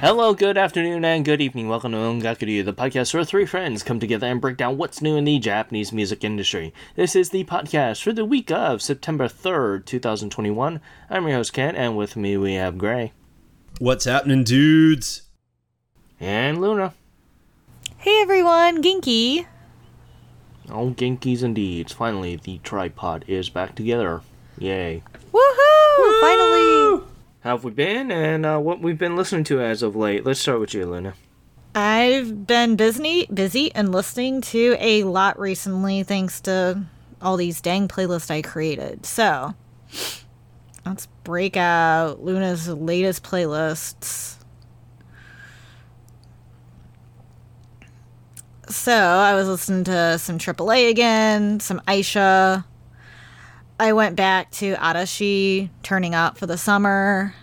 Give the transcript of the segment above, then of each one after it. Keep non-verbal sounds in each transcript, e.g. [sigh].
Hello, good afternoon, and good evening. Welcome to Ongakuryu, the podcast where three friends come together and break down what's new in the Japanese music industry. This is the podcast for the week of September 3rd, 2021. I'm your host, Ken, and with me we have Gray. What's happening, dudes? And Luna. Hey everyone, Ginky. Oh, Genkies indeed. Finally, the tripod is back together. Yay. Woohoo! Finally. How have we been, and uh, what we've been listening to as of late? Let's start with you, Luna. I've been busy, busy and listening to a lot recently, thanks to all these dang playlists I created. So, let's break out Luna's latest playlists. So, I was listening to some AAA again, some Aisha. I went back to Arashi turning up for the summer.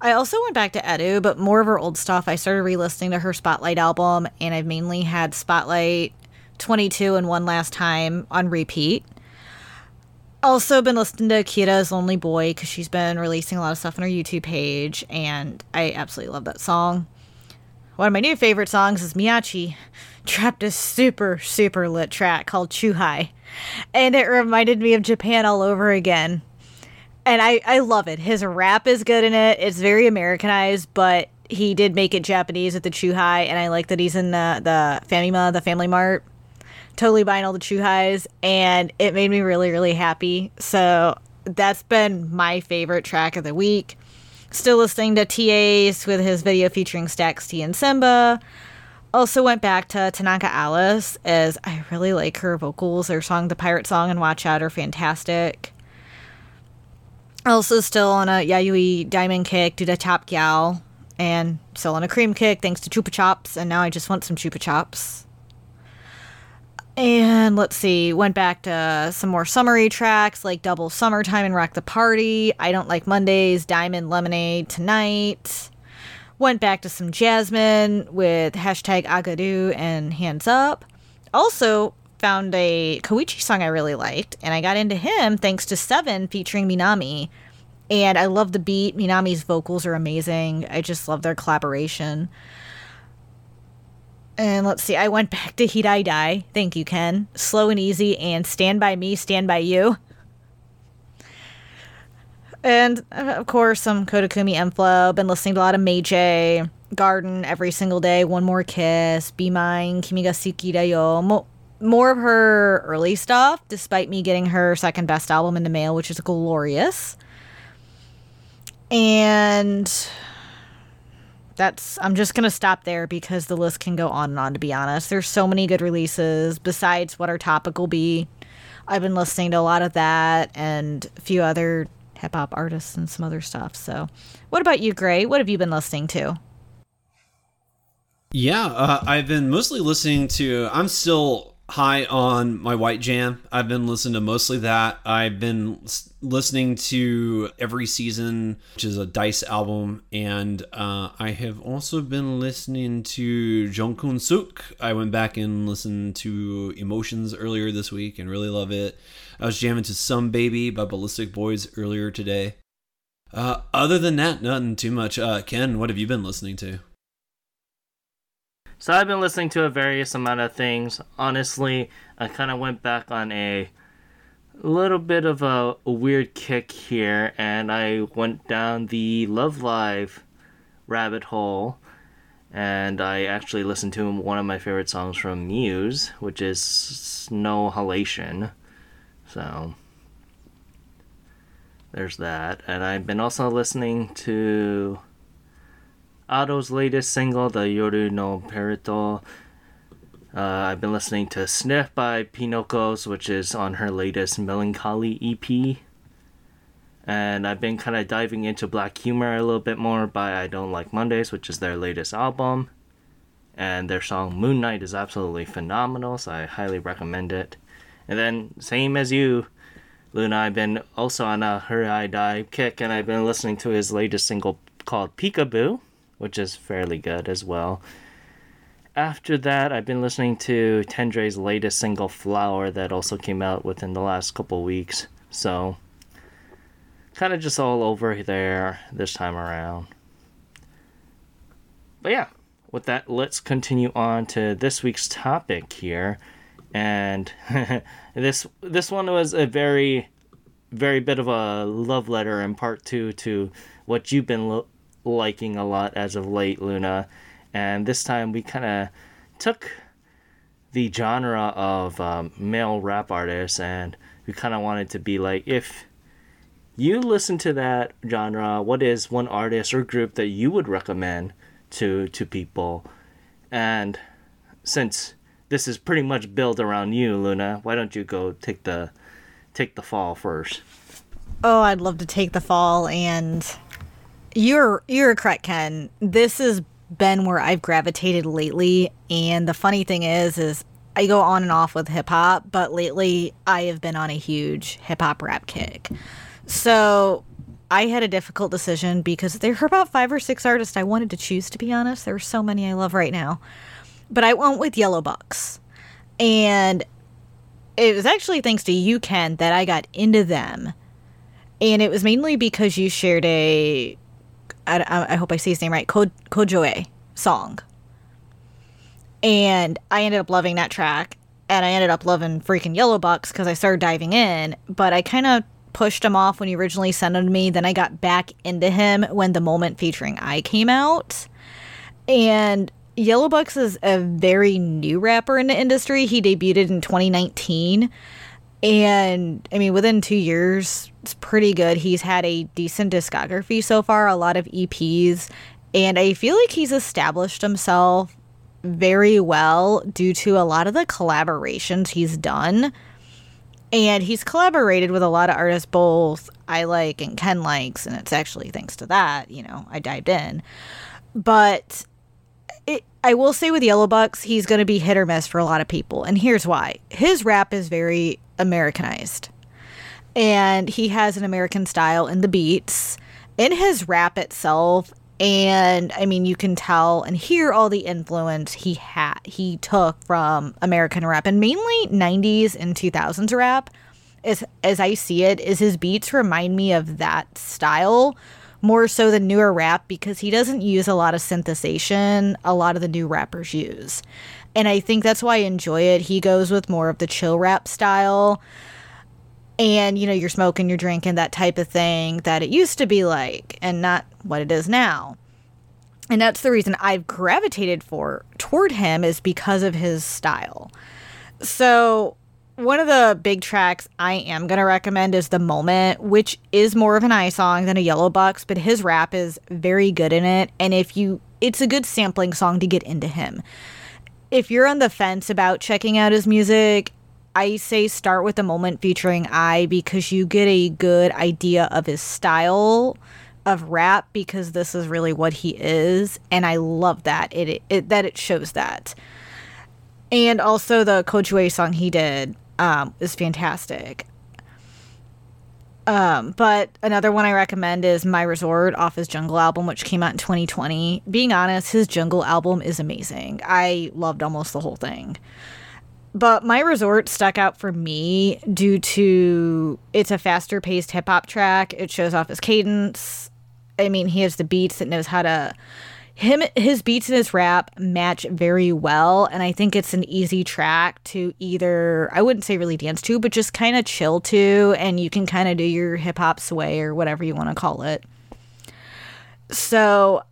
I also went back to Edu, but more of her old stuff. I started re-listening to her Spotlight album, and I've mainly had Spotlight 22 and One Last Time on repeat. Also been listening to Kira's Lonely Boy because she's been releasing a lot of stuff on her YouTube page, and I absolutely love that song. One of my new favorite songs is Miyachi [laughs] trapped a super, super lit track called Chuhai. And it reminded me of Japan all over again. And I, I love it. His rap is good in it. It's very Americanized, but he did make it Japanese with the Chuhai. And I like that he's in the, the Famima, the Family Mart. Totally buying all the Chuhais. And it made me really, really happy. So that's been my favorite track of the week. Still listening to TAs with his video featuring Stax T and Simba. Also went back to Tanaka Alice as I really like her vocals. Her song The Pirate Song and Watch Out are fantastic. Also still on a Yayoi Daimon kick due to Top Gal and still on a cream kick thanks to Chupa Chups and now I just want some Chupa Chups. And let's see, went back to some more summery tracks like Double Summertime and Rock the Party. I Don't Like Mondays, Diamond Lemonade Tonight. Went back to some Jasmine with hashtag Agadu and Hands Up. Also found a Koichi song I really liked, and I got into him thanks to Seven featuring Minami. And I love the beat. Minami's vocals are amazing. I just love their collaboration. And let's see, I went back to Hirai Dai. Thank you, Ken. Slow and Easy and Stand By Me, Stand By You. And uh, of course, some Kodakumi m-flo. Been listening to a lot of Meiji, Garden every single day. One More Kiss, Be Mine, Kimi Suki da yo. Mo- more of her early stuff, despite me getting her second best album in the mail, which is glorious. And that's I'm just gonna stop there because the list can go on and on to be honest. There's so many good releases besides what our topic will be. I've been listening to a lot of that and a few other hip hop artists and some other stuff. So, what about you, Gray? What have you been listening to? Yeah, uh, I've been mostly listening to. I'm still high on my White Jam. I've been listening to mostly that. I've been listening to Every Season, which is a Dice album, and uh, I have also been listening to Jungkook Suk. I went back and listened to Emotions earlier this week and really love it. I was jamming to Some Baby by Ballistic Boys earlier today. Uh, other than that, nothing too much. Uh, Ken, what have you been listening to? So I've been listening to a various amount of things. Honestly, I kind of went back on a little bit of a, a, weird kick here, and I went down the Love Live rabbit hole, and I actually listened to one of my favorite songs from Muse, which is Snow Halation. So there's that, and I've been also listening to Otto's latest single, the Yoru no Perito. Uh, I've been listening to Sniff by Pinocos, which is on her latest Melancholy EP. And I've been kind of diving into Black Humor a little bit more by I Don't Like Mondays, which is their latest album. And their song Moon Night is absolutely phenomenal, so I highly recommend it. And then, same as you, Luna, I've been also on a Hirai Dai kick, and I've been listening to his latest single called Peekaboo which is fairly good as well. After that, I've been listening to Tendre's latest single, Flower, that also came out within the last couple weeks. So, kind of just all over there this time around. but yeah, with that, let's continue on to this week's topic here, and [laughs] this this one was a very very bit of a love letter in part two to what you've been lo- liking a lot as of late, Luna. And this time we kind of took the genre of um, male rap artists and we kind of wanted to be like, if you listen to that genre, what is one artist or group that you would recommend to to people? And since this is pretty much built around you, Luna, why don't you go take the take the fall first? Oh, I'd love to take the fall and you're you're correct, Ken. This has been where I've gravitated lately and the funny thing is is I go on and off with hip hop, but lately I have been on a huge hip hop rap kick. So I had a difficult decision because there are about five or six artists I wanted to choose, to be honest. There are so many I love right now. But I went with Yellow Bucks. And it was actually thanks to you, Ken, that I got into them. And it was mainly because you shared a, I, I hope I say his name right, Ko, Kojoe song. And I ended up loving that track. And I ended up loving freaking Yellow Bucks because I started diving in. But I kind of pushed him off when he originally sent him to me. Then I got back into him when the moment featuring I came out. And Yellow Bucks is a very new rapper in the industry. He debuted in 2019. And I mean, within two years, it's pretty good. He's had a decent discography so far, a lot of EPs. And I feel like he's established himself very well due to a lot of the collaborations he's done. And he's collaborated with a lot of artists, both I like and Ken likes. And it's actually thanks to that, you know, I dived in. But it, I will say with Yellow Bucks, he's going to be hit or miss for a lot of people. And here's why his rap is very Americanized. And he has an American style in the beats. In his rap itself, and I mean, you can tell and hear all the influence he had, he took from American rap and mainly 90s and 2000s rap. As, as I see it, is his beats remind me of that style more so than newer rap because he doesn't use a lot of synthesization a lot of the new rappers use. And I think that's why I enjoy it. He goes with more of the chill rap style. And, you know, you're smoking, you're drinking, that type of thing that it used to be like, and not what it is now. And that's the reason I've gravitated for toward him is because of his style. So one of the big tracks I am going to recommend is The Moment, which is more of an I song than a Yellow Bucks, but his rap is very good in it. And if you, it's a good sampling song to get into him. If you're on the fence about checking out his music, I say start with The Moment featuring I because you get a good idea of his style of rap because this is really what he is and I love that it, it that it shows that. And also the Kojoe song he did um, is fantastic. Um, but another one I recommend is My Resort off his Jungle album, which came out in 2020. Being honest, his Jungle album is amazing. I loved almost the whole thing. But My Resort stuck out for me due to it's a faster paced hip hop track. It shows off his cadence. I mean, he has the beats that knows how to him his beats and his rap match very well and i think it's an easy track to either i wouldn't say really dance to but just kind of chill to and you can kind of do your hip hop sway or whatever you want to call it. So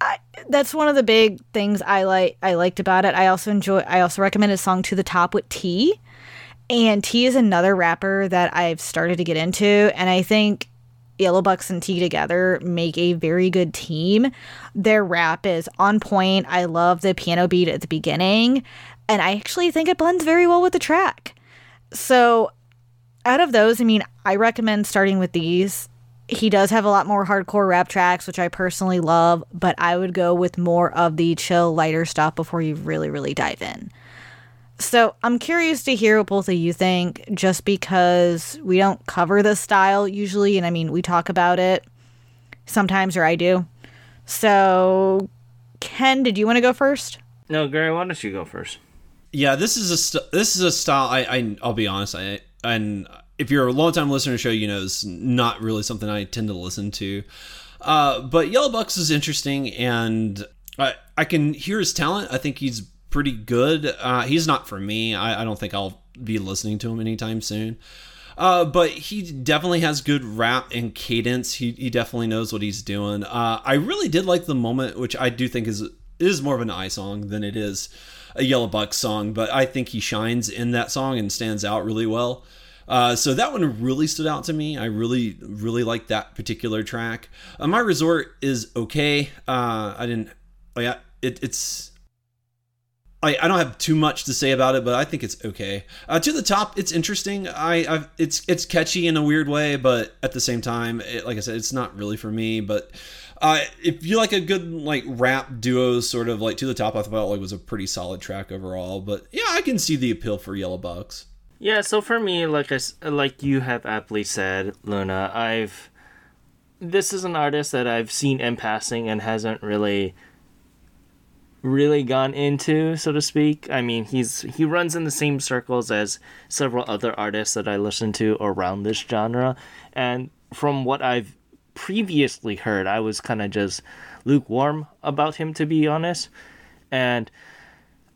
I, that's one of the big things i like i liked about it. I also enjoy i also recommend a song to the top with t and t is another rapper that i've started to get into and i think Yellow Bucks and T together make a very good team. Their rap is on point. I love the piano beat at the beginning, and I actually think it blends very well with the track. So, out of those, I mean, I recommend starting with these. He does have a lot more hardcore rap tracks, which I personally love, but I would go with more of the chill, lighter stuff before you really, really dive in. So I'm curious to hear what both of you think, just because we don't cover this style usually, and I mean we talk about it sometimes, or I do. So, Ken, did you want to go first? No, Gary, why don't you go first? Yeah, this is a st- this is a style. I, I I'll be honest. I and if you're a long time listener to the show, you know it's not really something I tend to listen to. Uh, but Yellow Bucks is interesting, and I I can hear his talent. I think he's pretty good. Uh, he's not for me. I, I don't think I'll be listening to him anytime soon. Uh, but he definitely has good rap and cadence. He, he definitely knows what he's doing. Uh, I really did like the moment, which I do think is is more of an I song than it is a Yellow Buck song. But I think he shines in that song and stands out really well. Uh, so that one really stood out to me. I really, really like that particular track. Uh, My Resort is okay. Uh, I didn't. Oh yeah, it, it's I, I don't have too much to say about it, but I think it's okay. Uh, to the top, it's interesting. I I've, it's it's catchy in a weird way, but at the same time, it, like I said, it's not really for me. But uh, if you like a good like rap duo, sort of like to the top, I thought like was a pretty solid track overall. But yeah, I can see the appeal for Yellow Bucks. Yeah, so for me, like I like you have aptly said, Luna, I've this is an artist that I've seen in passing and hasn't really really gone into, so to speak. I mean, he's he runs in the same circles as several other artists that I listen to around this genre, and from what I've previously heard, I was kind of just lukewarm about him to be honest. And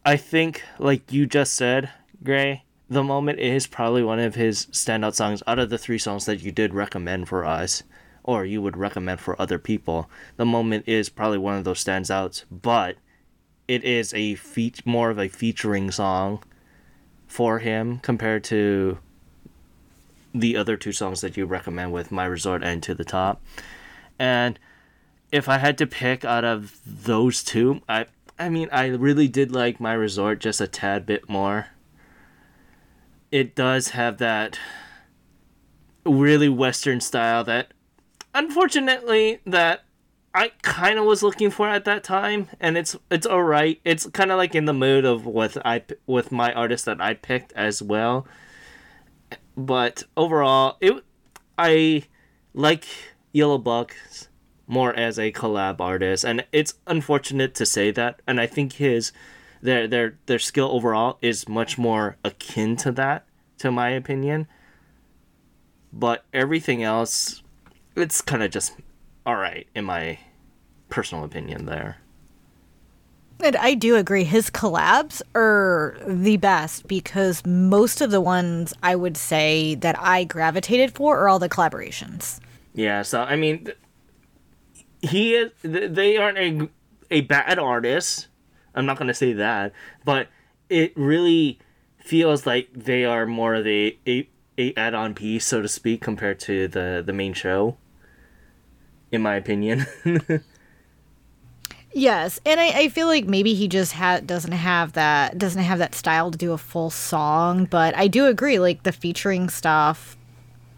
I think like you just said, Gray, the moment is probably one of his standout songs out of the three songs that you did recommend for us or you would recommend for other people. The moment is probably one of those standouts, but it is a feat more of a featuring song for him compared to the other two songs that you recommend with My Resort and To the Top. And if I had to pick out of those two, I I mean I really did like My Resort just a tad bit more. It does have that really western style that unfortunately that I kind of was looking for at that time, and it's it's all right. It's kind of like in the mood of what I with my artist that I picked as well. But overall, it I like Yellow Bucks more as a collab artist, and it's unfortunate to say that. And I think his their their their skill overall is much more akin to that, to my opinion. But everything else, it's kind of just all right in my personal opinion there. And I do agree. His collabs are the best because most of the ones I would say that I gravitated for are all the collaborations. Yeah, so I mean, he is. They aren't a a bad artist. I'm not gonna say that, but it really feels like they are more of a a, a add on piece, so to speak, compared to the the main show. In my opinion. [laughs] Yes, and I, I feel like maybe he just ha- doesn't have that doesn't have that style to do a full song, but I do agree. Like the featuring stuff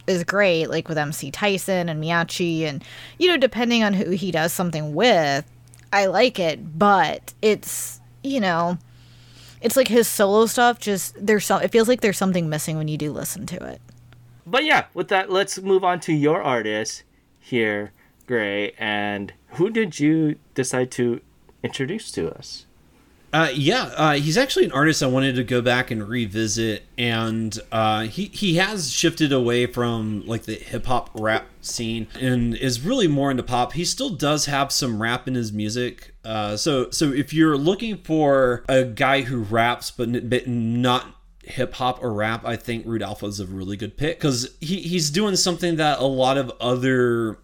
is great, like with MC Tyson and Miyachi, and you know, depending on who he does something with, I like it. But it's you know, it's like his solo stuff. Just there's some. It feels like there's something missing when you do listen to it. But yeah, with that, let's move on to your artist here, Gray, and who did you decide to introduce to us? Uh, yeah, uh, he's actually an artist I wanted to go back and revisit, and uh, he he has shifted away from like the hip hop rap scene and is really more into pop. He still does have some rap in his music. Uh, so so if you're looking for a guy who raps but, but not hip hop or rap, I think Rude Alpha is a really good pick because he he's doing something that a lot of other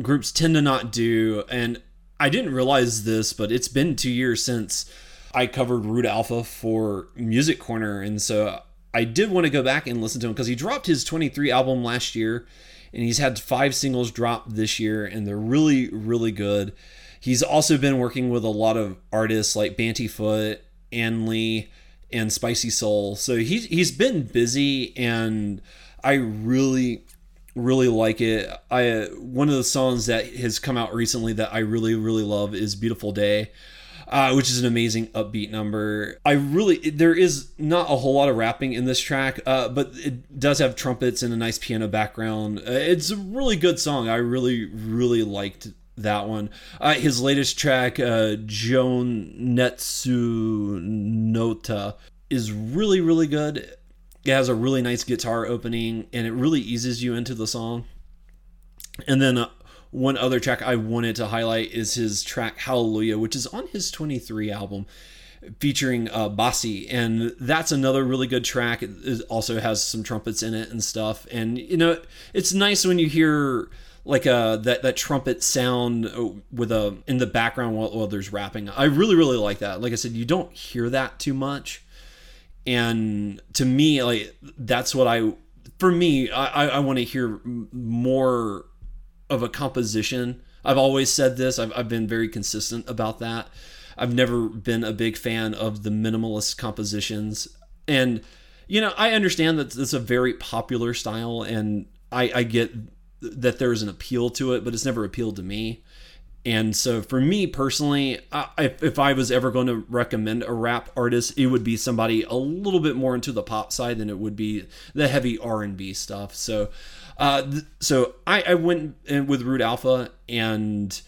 groups tend to not do. And I didn't realize this, but it's been two years since I covered Rude Alpha for Music Corner. And so I did want to go back and listen to him because he dropped his 23 album last year and he's had five singles drop this year and they're really, really good. He's also been working with a lot of artists like Bantyfoot, Ann Lee, and Spicy Soul. So he's he's been busy and I really really like it. I one of the songs that has come out recently that I really really love is "Beautiful Day." Uh, which is an amazing upbeat number. I really there is not a whole lot of rapping in this track, uh, but it does have trumpets and a nice piano background. Uh, it's a really good song. I really really liked that one. Uh, his latest track, uh, Jonetsu no Uta, is really really good. It has a really nice guitar opening and it really eases you into the song. And then uh, one other track I wanted to highlight is his track Hallelujah, which is on his 23 album featuring uh, BASI, and that's another really good track. It also has some trumpets in it and stuff. And you know, it's nice when you hear like uh, that that trumpet sound uh, with a in the background while, while there's rapping. I really really like that. Like I said, you don't hear that too much, and to me, like that's what I for me, I I want to hear more of a composition. I've always said this. I've I've been very consistent about that. I've never been a big fan of the minimalist compositions, and you know I understand that it's a very popular style, and I I get that there's an appeal to it, but it's never appealed to me. And so for me personally, I, if I was ever going to recommend a rap artist, it would be somebody a little bit more into the pop side than it would be the heavy R&B stuff. So uh, so I, I went with Rude Alpha and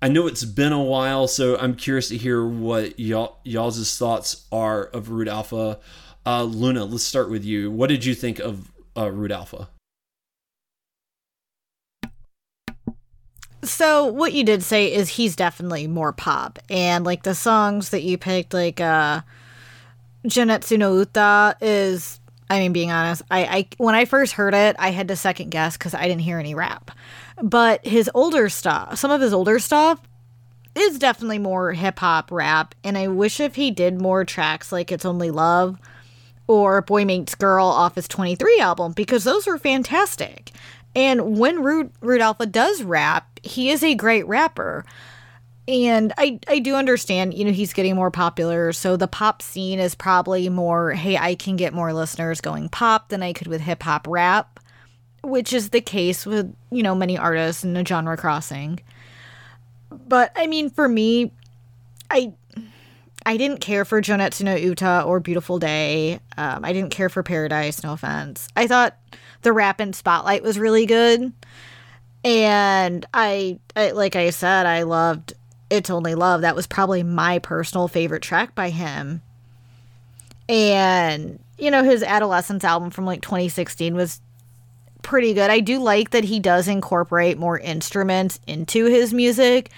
I know it's been a while, so I'm curious to hear what y'all y'all's thoughts are of Rude Alpha. Uh, Luna, let's start with you. What did you think of uh, Rude Alpha? So what you did say is he's definitely more pop, and like the songs that you picked, like uh, Jonetsu no Uta is. I mean, being honest, I, I when I first heard it, I had to second guess because I didn't hear any rap. But his older stuff, some of his older stuff, is definitely more hip hop rap, and I wish if he did more tracks like "It's Only Love" or "Boy Meets Girl" off his 23 album because those were fantastic. And when Rude Alpha does rap, he is a great rapper. And I, I do understand, you know, he's getting more popular. So the pop scene is probably more, hey, I can get more listeners going pop than I could with hip hop rap, which is the case with, you know, many artists in the genre crossing. But I mean, for me, I I didn't care for Jonetsu no Uta or Beautiful Day. Um, I didn't care for Paradise, no offense. I thought the rap in Spotlight was really good. And I, I like I said, I loved It's Only Love. That was probably my personal favorite track by him. And, you know, his Adolescence album from like 2016 was pretty good. I do like that he does incorporate more instruments into his music.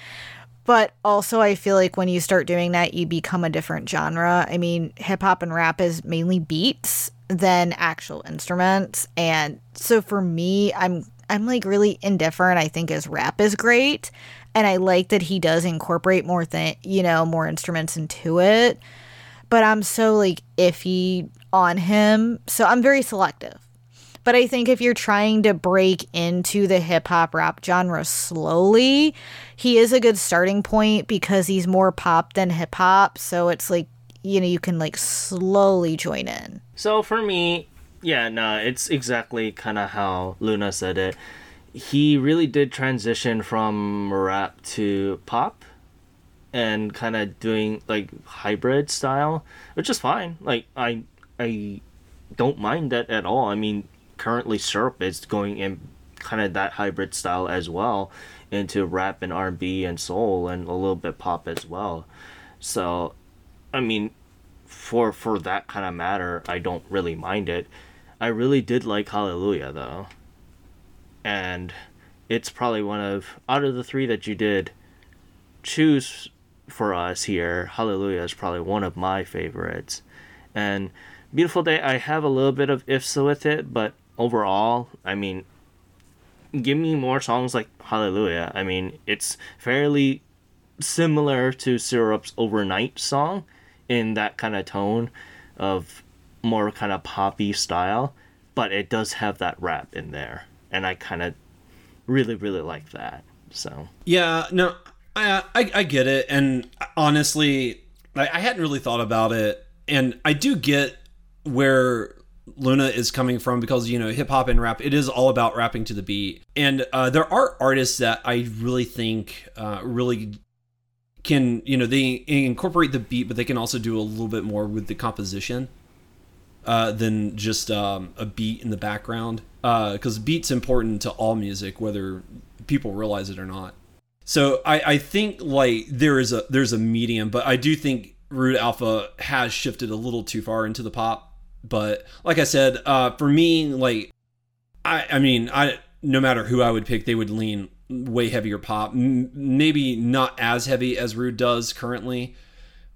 But also, I feel like when you start doing that, you become a different genre. I mean, hip hop and rap is mainly beats than actual instruments. And so for me, I'm I'm like really indifferent. I think his rap is great, and I like that he does incorporate more thing, you know, more instruments into it. But I'm so like iffy on him, so I'm very selective. But I think if you're trying to break into the hip hop rap genre slowly, he is a good starting point because he's more pop than hip hop. So it's like you know you can like slowly join in so for me yeah no it's exactly kind of how luna said it. He really did transition from rap to pop and kind of doing like hybrid style which is fine. Like i i don't mind that at all. I mean currently SIRUP is going in kind of that hybrid style as well into rap and r&b and soul and a little bit pop as well. So I mean, for for that kind of matter, I don't really mind it. I really did like Hallelujah though. And it's probably one of out of the three that you did choose for us here, Hallelujah is probably one of my favorites. And Beautiful Day, I have a little bit of ifs with it, but overall, I mean, give me more songs like Hallelujah. I mean, it's fairly similar to SIRUP's Overnight song in that kind of tone of more kind of poppy style, but it does have that rap in there, and I kind of really really like that. So yeah, no, I I, I get it, and honestly, I, I hadn't really thought about it, and I do get where Luna is coming from because you know hip hop and rap it is all about rapping to the beat and uh, there are artists that I really think uh, really can you know they incorporate the beat but they can also do a little bit more with the composition uh, than just um, a beat in the background. Because uh, beat's important to all music whether people realize it or not. So I, I think like there is a there's a medium but i do think rude alpha has shifted a little too far into the pop. But like i said uh, for me like i i mean i no matter who i would pick they would lean way heavier pop. M- maybe not as heavy as Rude does currently,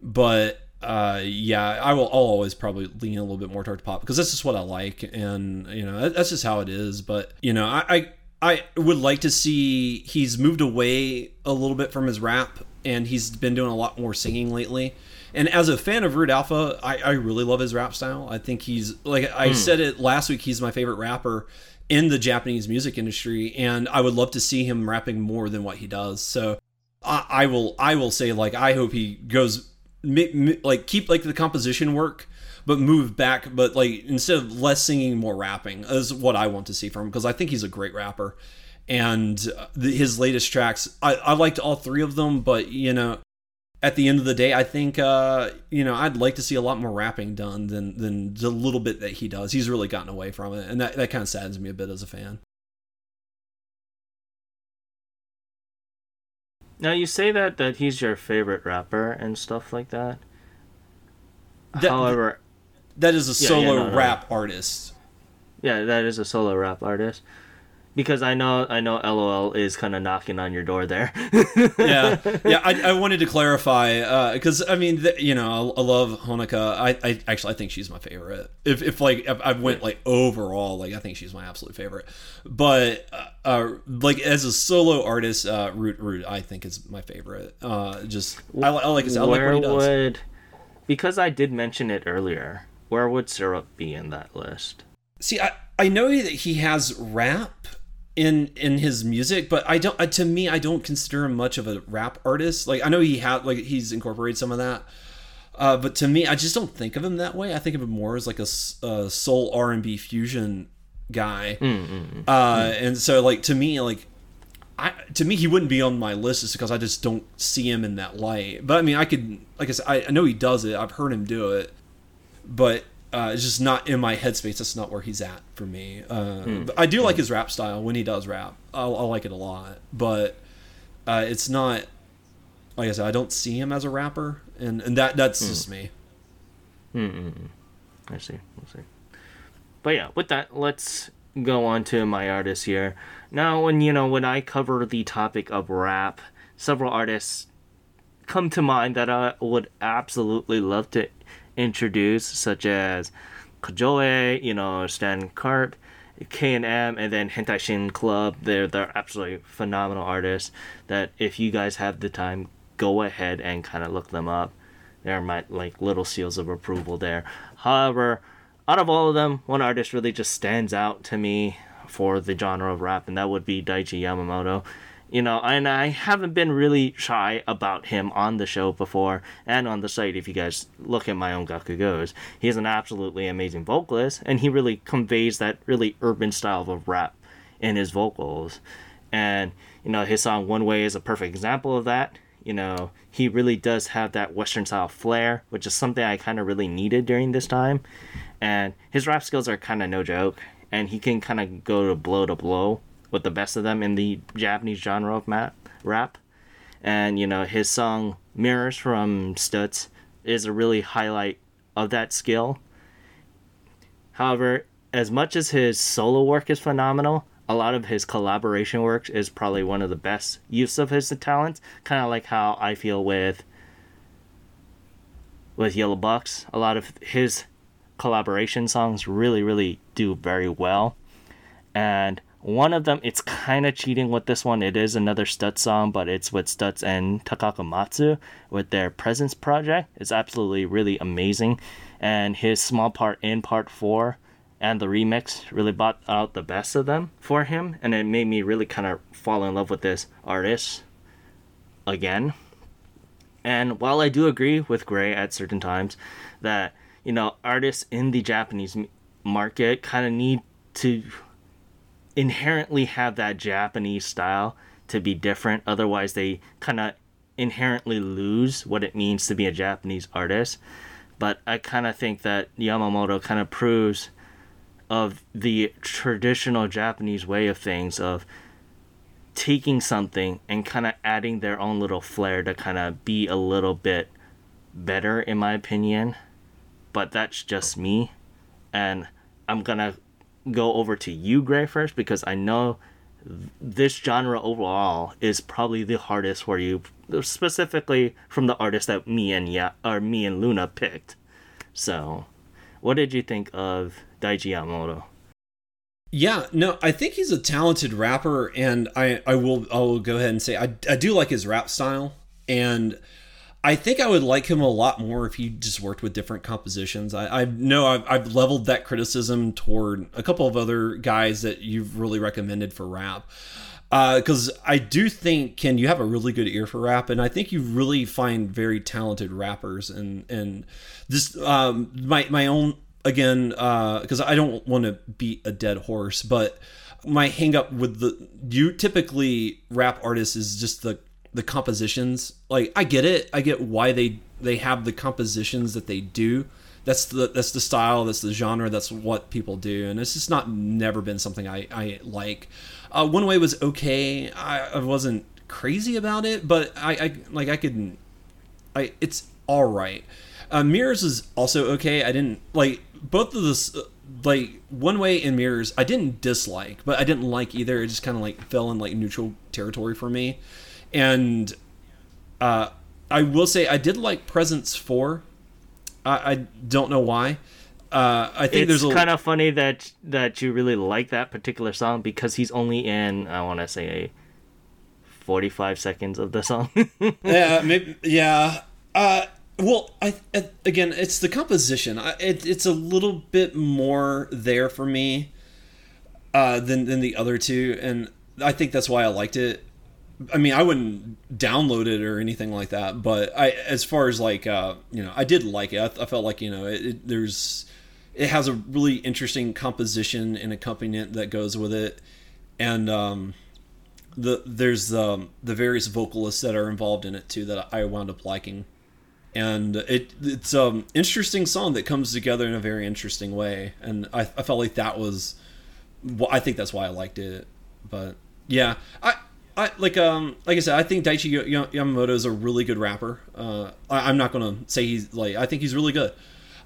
but uh, yeah, I will. I'll always probably lean a little bit more towards pop because that's just what I like, and you know that's just how it is. But you know, I, I I would like to see he's moved away a little bit from his rap, and he's been doing a lot more singing lately. And as a fan of Rude Alpha, I, I really love his rap style. I think he's like I mm. said it last week. He's my favorite rapper in the Japanese music industry, and I would love to see him rapping more than what he does. So I, I will I will say like I hope he goes like keep like the composition work but move back but like instead of less singing more rapping is what i want to see from him because i think he's a great rapper. And the, his latest tracks I, I liked all three of them but you know at the end of the day i think uh you know i'd like to see a lot more rapping done than than the little bit that he does. He's really gotten away from it and that, that kind of saddens me a bit as a fan Now you say that that he's your favorite rapper and stuff like that. that However, that is a yeah, solo yeah, no, no. rap artist. Yeah, that is a solo rap artist because I know I know LOL is kind of knocking on your door there. [laughs] yeah, yeah. I, I wanted to clarify because uh, I mean, the, you know, I, I love Honoka. I, I actually I think she's my favorite. If if like if I went like overall, like I think she's my absolute favorite. But uh, uh like as a solo artist, uh, Rude Rude I think is my favorite. Uh, just I, I like his. I like what he does. Would, because I did mention it earlier. Where would SIRUP be in that list? See, I, I know that he has rap, in in his music but i don't uh, to me i don't consider him much of a rap artist like i know he had like he's incorporated some of that uh, but to me i just don't think of him that way i think of him more as like a, a soul r&b fusion guy mm-hmm. uh, mm. and so like to me like I, to me, he wouldn't be on my list just because I just don't see him in that light. But I mean, I could, like I said, I, I know he does it. I've heard him do it, but uh, it's just not in my headspace. That's not where he's at for me. Uh, mm. I do like his rap style when he does rap. I, I like it a lot, but uh, it's not. Like I said, I don't see him as a rapper, and and that that's mm. just me. Mm-mm. I see. I see. But yeah, with that, let's go on to my artists here. Now, when you know when I cover the topic of rap, several artists come to mind that I would absolutely love to introduced, such as Kojoe, you know, Stan Karp, K&M, and then Hentai Shin Club. They're they're absolutely phenomenal artists. That if you guys have the time, go ahead and kind of look them up. They're my like little seals of approval there. However, out of all of them, one artist really just stands out to me for the genre of rap, and that would be Daichi Yamamoto you know, and I haven't been really shy about him on the show before and on the site. If you guys look at my own Gaku Goes, he's an absolutely amazing vocalist, and he really conveys that really urban style of rap in his vocals. And you know, his song "One Way" is a perfect example of that. You know, he really does have that Western style flair, which is something I kind of really needed during this time. And his rap skills are kind of no joke, and he can kind of go to blow to blow with the best of them in the Japanese genre of map, rap. And, you know, his song Mirrors from STUTS is a really highlight of that skill. However, as much as his solo work is phenomenal, a lot of his collaboration work is probably one of the best use of his talents. Kind of like how I feel with with Yellow Bucks. A lot of his collaboration songs really, really do very well. And one of them, it's kind of cheating with this one. It is another STUTS song, but it's with STUTS and Takako Matsu with their Presence project. It's absolutely really amazing. And his small part in part four and the remix really brought out the best of them for him. And it made me really kind of fall in love with this artist again. And while I do agree with Gray at certain times that, you know, artists in the Japanese market kind of need to inherently have that Japanese style to be different. Otherwise, they kind of inherently lose what it means to be a Japanese artist. But I kind of think that Yamamoto kind of proves of the traditional Japanese way of things of taking something and kind of adding their own little flair to kind of be a little bit better in my opinion. But that's just me and I'm going to go over to you, Gray, first because I know this genre overall is probably the hardest for you, specifically from the artist that me and yeah, or me and Luna picked. So, what did you think of Daichi Yamamoto? Yeah, no, I think he's a talented rapper, and I I will I will go ahead and say I I do like his rap style, and I think I would like him a lot more if he just worked with different compositions. I, I know I've, I've leveled that criticism toward a couple of other guys that you've really recommended for rap. Because uh, I do think, Ken, you have a really good ear for rap, and I think you really find very talented rappers. And and this um, my my own again because uh, I don't want to beat a dead horse, but my hang up with the you typically rap artists is just the the compositions. Like i get it. I get why they they have the compositions that they do. That's the that's the style that's the genre that's what people do. And it's just not never been something i i like. Uh, one way was okay. I, I wasn't crazy about it but i i like i could i it's all right. Uh, mirrors is also okay. I didn't like both of this like one way in mirrors i didn't dislike but i didn't like either. It just kind of like fell in like neutral territory for me and uh, I will say I did like Presence Four. I, I don't know why. Uh, I think it's there's kind of funny that that you really like that particular song because he's only in I want to say 45 seconds of the song. [laughs] yeah, maybe, yeah. Uh, well, I, I, again, it's the composition. I, it, it's a little bit more there for me uh, than than the other two, and I think that's why I liked it. I mean, I wouldn't download it or anything like that, but I, as far as like, uh, you know, I did like it. I, I felt like you know, it, it, there's, it has a really interesting composition and accompaniment that goes with it, and um, the there's um, the various vocalists that are involved in it too that I wound up liking, and it it's um interesting song that comes together in a very interesting way, and I, I felt like that was, well, I think that's why I liked it, but yeah, I I like um like I said, I think Daichi Yamamoto is a really good rapper. Uh, I, am not gonna say he's like I think he's really good.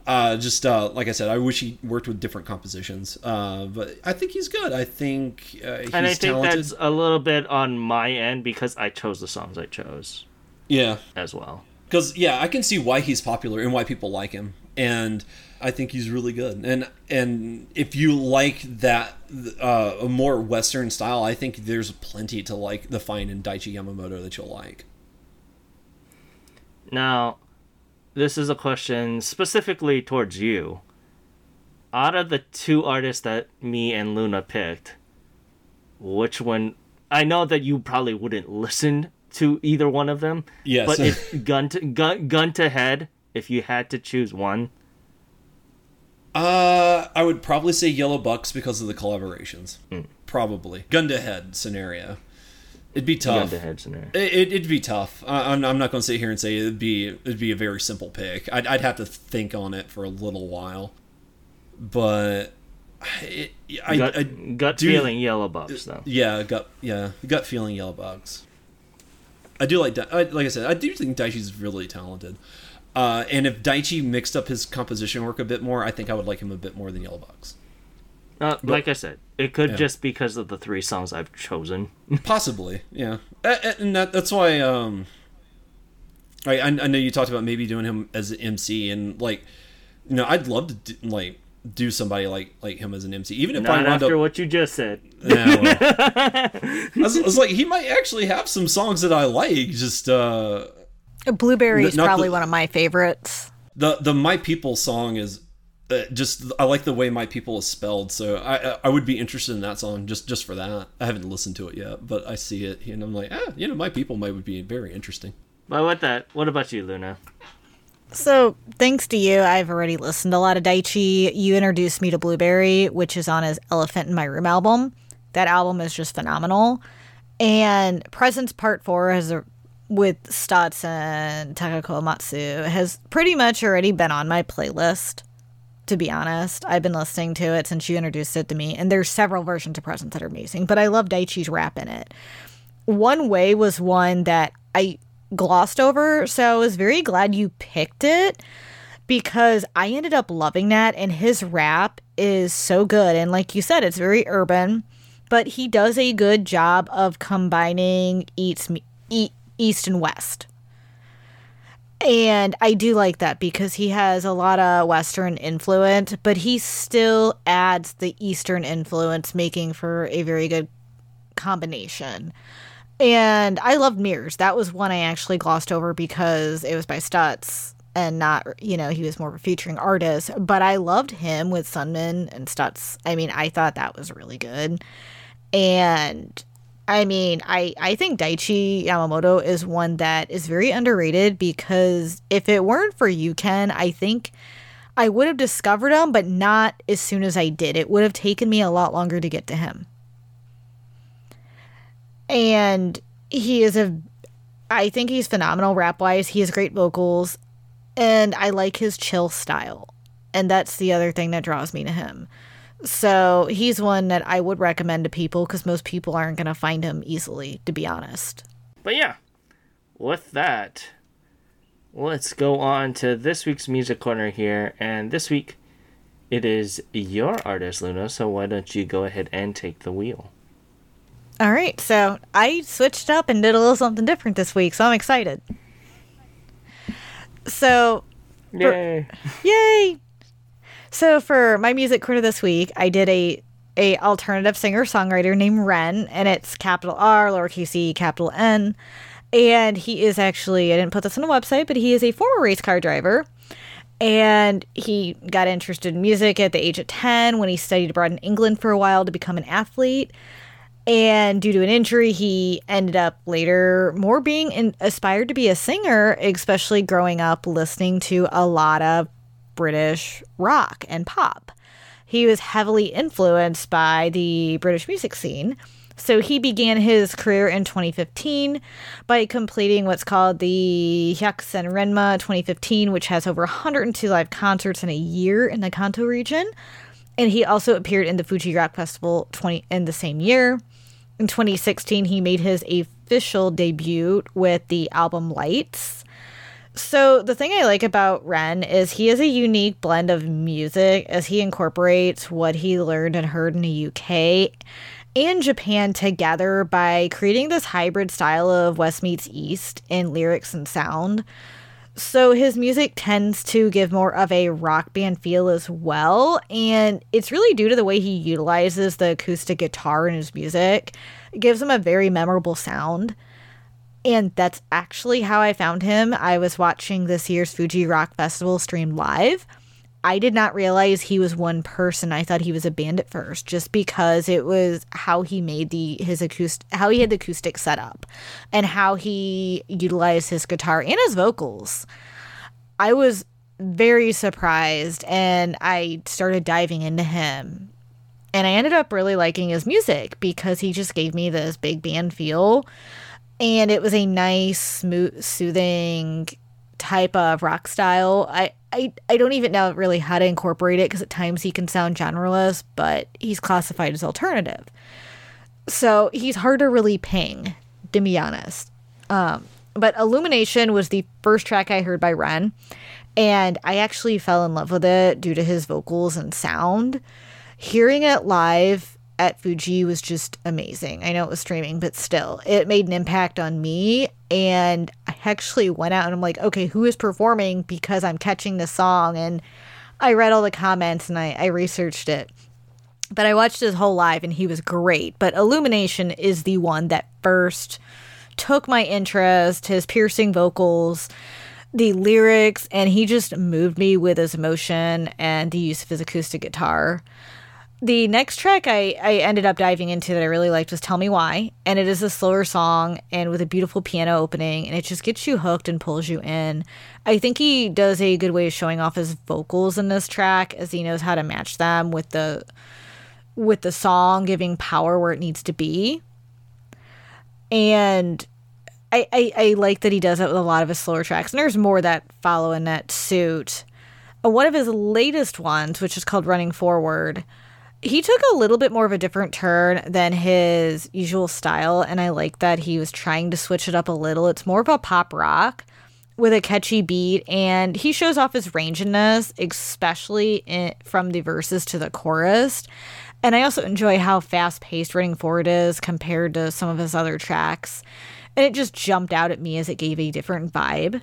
Uh, just uh, like I said, I wish he worked with different compositions. Uh, but I think he's good. I think uh, he's and I think talented. that's a little bit on my end because I chose the songs I chose. Yeah, as well. Because yeah, I can see why he's popular and why people like him, and I think he's really good. And and if you like that uh, a more Western style, I think there's plenty to like the fine in Daichi Yamamoto that you'll like. Now, this is a question specifically towards you. Out of the two artists that me and Luna picked, which one? I know that you probably wouldn't listen to either one of them. Yes. But if [laughs] gun to gun, gun to head, if you had to choose one, uh, I would probably say Yellow Bucks because of the collaborations. Mm. Probably gun to head scenario. It'd be tough. Gun to head scenario. It, would be tough. I, am I'm not going to sit here and say it'd be it'd be a very simple pick. I'd, I'd have to think on it for a little while, but it, I, gut, I gut do, feeling Yellow Bucks though. Yeah, gut yeah gut feeling Yellow Bucks. I do like like I said I do think Daichi's really talented. Uh, and if Daichi mixed up his composition work a bit more, I think I would like him a bit more than Yellow Bucks. Uh, but, like I said, it could yeah. just because of the three songs I've chosen. [laughs] Possibly, yeah, and that, that's why. Um, I I know you talked about maybe doing him as an MC, and like, you know, I'd love to do, like do somebody like like him as an MC, even if Not I after up, what you just said. Yeah, well, [laughs] I, was, I, was, like, he might actually have some songs that I like. Just uh, Blueberry is probably the, one of my favorites. The the My People song is uh, just I like the way My People is spelled, so I I would be interested in that song just just for that. I haven't listened to it yet, but I see it and I'm like, ah, you know, My People might would be very interesting. Well, with that, what about you, Luna? So, thanks to you, I've already listened to a lot of Daichi. You introduced me to Blueberry, which is on his Elephant in My Room album. That album is just phenomenal. And Presence Part 4 has a with STUTS and Takako Matsu has pretty much already been on my playlist. To be honest, I've been listening to it since you introduced it to me, and there's several versions of Presence that are amazing. But I love Daichi's rap in it. One Way was one that I glossed over, so I was very glad you picked it because I ended up loving that, and his rap is so good. And like you said, it's very urban but he does a good job of combining east, east and west. And I do like that because he has a lot of Western influence, but he still adds the Eastern influence, making for a very good combination. And I loved Mirrors. That was one I actually glossed over because it was by STUTS and not, you know, he was more of a featuring artist. But I loved him with SUMIN and STUTS. I mean, I thought that was really good. And I mean, I, I think Daichi Yamamoto is one that is very underrated because if it weren't for Ken, I think I would have discovered him, but not as soon as I did. It would have taken me a lot longer to get to him. And he is a, I think he's phenomenal rap wise. He has great vocals, and I like his chill style. And that's the other thing that draws me to him. So he's one that I would recommend to people because most people aren't going to find him easily, to be honest. But yeah, with that, let's go on to this week's music corner here. And this week, it is your artist, Luna. So why don't you go ahead and take the wheel? All right. So I switched up and did a little something different this week. So I'm excited. So. Yay. For, yay. So for my music corner this week, I did a a alternative singer songwriter named Ren, and it's capital R, lowercase e, capital N. And he is actually, I didn't put this on the website, but he is a former race car driver. And he got interested in music at the age of 10 when he studied abroad in England for a while to become an athlete. And due to an injury, he ended up later more being in, aspired to be a singer, especially growing up listening to a lot of British rock and pop. He was heavily influenced by the British music scene. So he began his career in 2015 by completing what's called the Hyakusen Renma 2015, which has over 102 live concerts in a year in the Kanto region. And he also appeared in the Fuji Rock Festival 20 in the same year. In 2016, he made his official debut with the album Lights. So the thing I like about Ren is he is a unique blend of music as he incorporates what he learned and heard in the UK and Japan together by creating this hybrid style of West meets East in lyrics and sound. So his music tends to give more of a rock band feel as well, and it's really due to the way he utilizes the acoustic guitar in his music. It gives him a very memorable sound. And that's actually how I found him. I was watching this year's Fuji Rock Festival stream live. I did not realize he was one person. I thought he was a band at first, just because it was how he made the his acoustic, how he had the acoustic set up, and how he utilized his guitar and his vocals. I was very surprised, and I started diving into him, and I ended up really liking his music because he just gave me this big band feel and it was a nice, smooth, soothing type of rock style. I, I, I don't even know really how to incorporate it because at times he can sound generalist, but he's classified as alternative. So he's hard to really ping, to be honest. Um, but Illumination was the first track I heard by Ren, and I actually fell in love with it due to his vocals and sound. Hearing it live at Fuji was just amazing. I know it was streaming, but still, it made an impact on me. And I actually went out and I'm like, okay, who is performing? Because I'm catching the song. And I read all the comments and I, I researched it. But I watched his whole live and he was great. But Illumination is the one that first took my interest, his piercing vocals, the lyrics, and he just moved me with his emotion and the use of his acoustic guitar. The next track I, I ended up diving into that I really liked was Tell Me Why. And it is a slower song and with a beautiful piano opening, and it just gets you hooked and pulls you in. I think he does a good way of showing off his vocals in this track as he knows how to match them with the with the song giving power where it needs to be. And I, I, I like that he does it with a lot of his slower tracks. And there's more that follow in that suit. Uh, one of his latest ones, which is called Running Forward, he took a little bit more of a different turn than his usual style, and I like that he was trying to switch it up a little. It's more of a pop rock with a catchy beat, and he shows off his ranginess, especially in, from the verses to the chorus. And I also enjoy how fast paced Running Forward is compared to some of his other tracks. And it just jumped out at me as it gave a different vibe.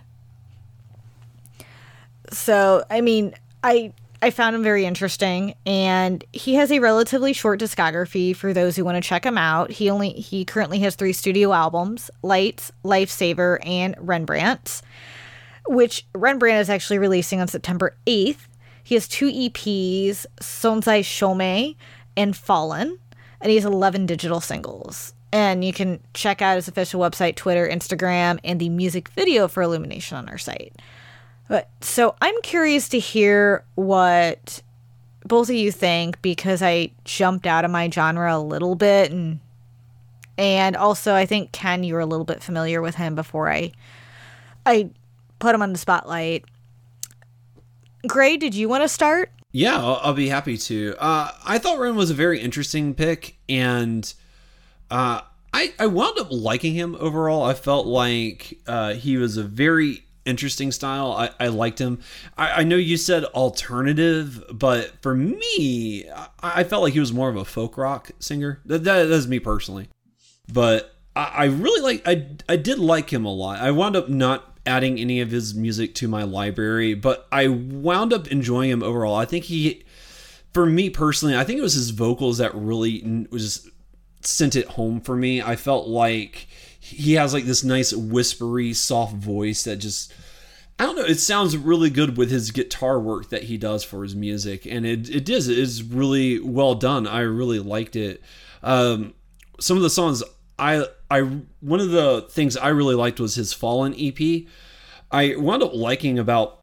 So, I mean, I I found him very interesting and he has a relatively short discography for those who want to check him out. He only he currently has 3 studio albums, Lights, Lifesaver and Rembrandt, which Rembrandt is actually releasing on September 8th. He has two EPs, Sonzai Shomei and Fallen, and he has 11 digital singles. And you can check out his official website, Twitter, Instagram, and the music video for Illumination on our site. But so I'm curious to hear what both of you think because I jumped out of my genre a little bit and and also I think Ken you were a little bit familiar with him before I I put him on the spotlight. Gray, did you want to start? Yeah, I'll, I'll be happy to. Uh, I thought Ren was a very interesting pick, and uh, I I wound up liking him overall. I felt like uh, he was a very interesting style. I, I liked him. I, I, know you said alternative, but for me, I, I, felt like he was more of a folk rock singer. That, that is me personally. But I, I really like. I I did like him a lot. I wound up not adding any of his music to my library, but I wound up enjoying him overall. I think he, for me personally, I think it was his vocals that really was sent it home for me. I felt like he has like this nice whispery soft voice that just I don't know. It sounds really good with his guitar work that he does for his music, and it it is it is really well done. I really liked it. Um, some of the songs I I one of the things I really liked was his Fallen EP. I wound up liking about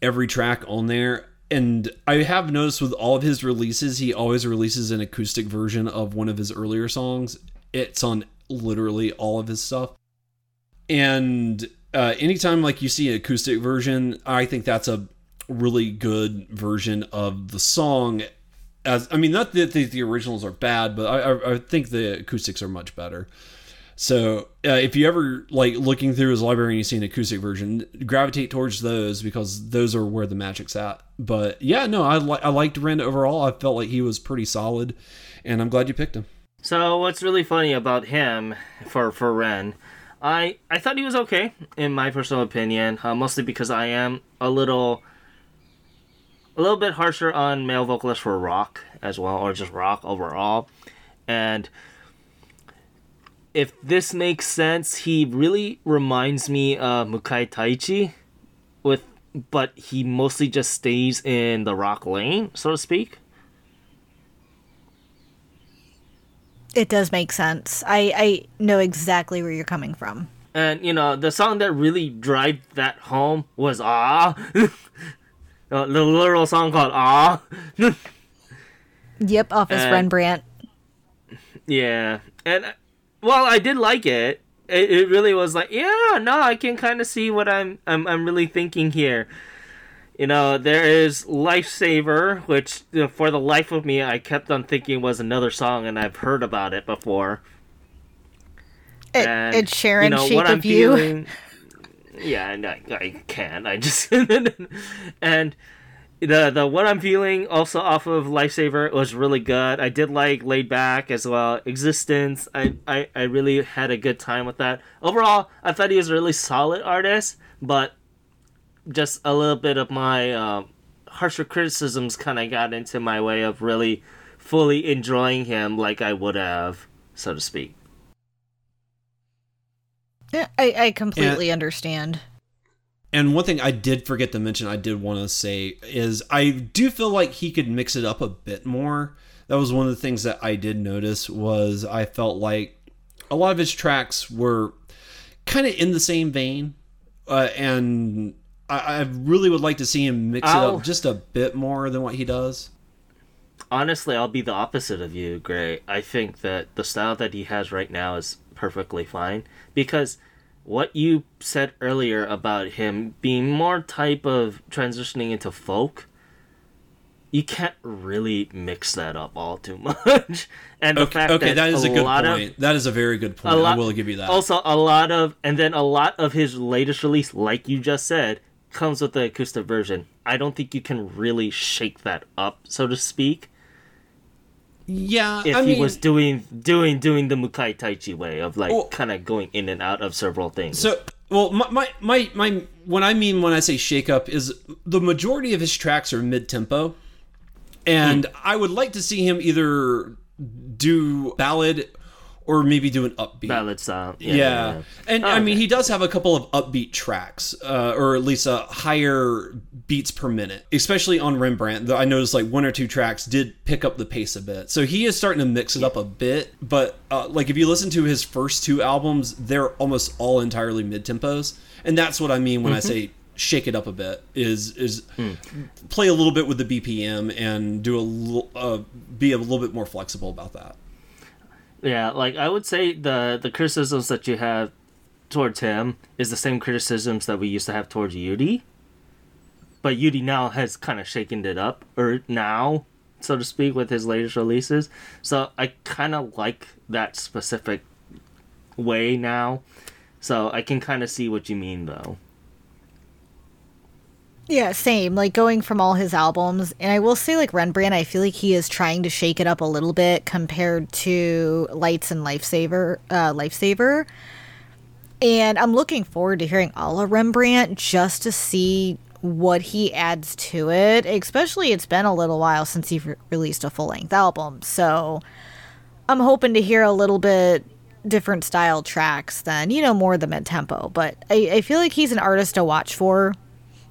every track on there. And I have noticed with all of his releases, he always releases an acoustic version of one of his earlier songs. It's on literally all of his stuff. And uh, anytime like you see an acoustic version, I think that's a really good version of the song. As I mean, not that the, the originals are bad, but I, I, think the acoustics are much better. So uh, if you ever like looking through his library and you see an acoustic version, gravitate towards those because those are where the magic's at. But yeah, no, I li- I liked Ren overall. I felt like he was pretty solid, and I'm glad you picked him. So what's really funny about him for for Ren, I I thought he was okay in my personal opinion, uh, mostly because I am a little a little bit harsher on male vocalists for rock as well, or just rock overall, and if this makes sense, he really reminds me of Mukai Taichi, with but he mostly just stays in the rock lane, so to speak. It does make sense. I, I know exactly where you're coming from. And you know, the song that really drive that home was Ah. [laughs] the literal song called Ah. [laughs] yep, Office and, Rembrandt. Yeah. And well, I did like it. It, it really was like, yeah, no, I can kind of see what I'm, I'm I'm really thinking here. You know, there is Lifesaver, which you know, for the life of me, I kept on thinking was another song, and I've heard about it before. It, and, it's Sheeran you know, Shape of You. [laughs] Feeling, yeah, I, I can. I just [laughs] and the the what I'm feeling also off of Lifesaver was really good. I did like Laid Back as well. Existence. I, I I really had a good time with that. Overall, I thought he was a really solid artist, but just a little bit of my uh, harsher criticisms kind of got into my way of really fully enjoying him like I would have, so to speak. Yeah, I, I completely and, understand. And one thing I did forget to mention, I did want to say, is I do feel like he could mix it up a bit more. That was one of the things that I did notice was I felt like a lot of his tracks were kind of in the same vein, uh, and I, I really would like to see him mix I'll, it up just a bit more than what he does. Honestly, I'll be the opposite of you, Gray. I think that the style that he has right now is perfectly fine because what you said earlier about him being more type of transitioning into folk you can't really mix that up all too [laughs] much. and the okay, fact okay, that, that is a, a good point. Of, that is a very good point. Lot, I will give you that. Also, a lot of, and then a lot of his latest release, like you just said, comes with the acoustic version. I don't think you can really shake that up, so to speak. Yeah, if I he mean, was doing doing doing the Mukai Taichi way of like Well- kind of going in and out of several things. So, well, my, my my my what I mean when I say shake up is the majority of his tracks are mid tempo, and hmm. I would like to see him either do ballad or maybe do an upbeat. ballad style. Yeah, Yeah, yeah, yeah. and Oh, I mean he does have a couple of upbeat tracks, uh, or at least a higher beats per minute, especially on Rembrandt. though I noticed like one or two tracks did pick up the pace a bit, so he is starting to mix it up a bit. But uh, like if you listen to his first two albums, they're almost all entirely mid tempos, and that's what I mean when I Mm-hmm. say shake it up a bit. Is is Hmm. play a little bit with the BPM and do a uh, be a little bit more flexible about that. Yeah, like I would say the the criticisms that you have towards him is the same criticisms that we used to have towards Yuuri. But Yuuri now has kind of shaken it up, or now, so to speak, with his latest releases. So I kind of like that specific way now. So I can kind of see what you mean, though. Yeah, same. Like going from all his albums, and I will say, like Rembrandt, I feel like he is trying to shake it up a little bit compared to Lights and Lifesaver. Uh, Lifesaver, and I'm looking forward to hearing all of Rembrandt just to see what he adds to it. Especially, it's been a little while since he re- released a full length album, so I'm hoping to hear a little bit different style tracks than you know more the mid tempo. But I, I feel like he's an artist to watch for.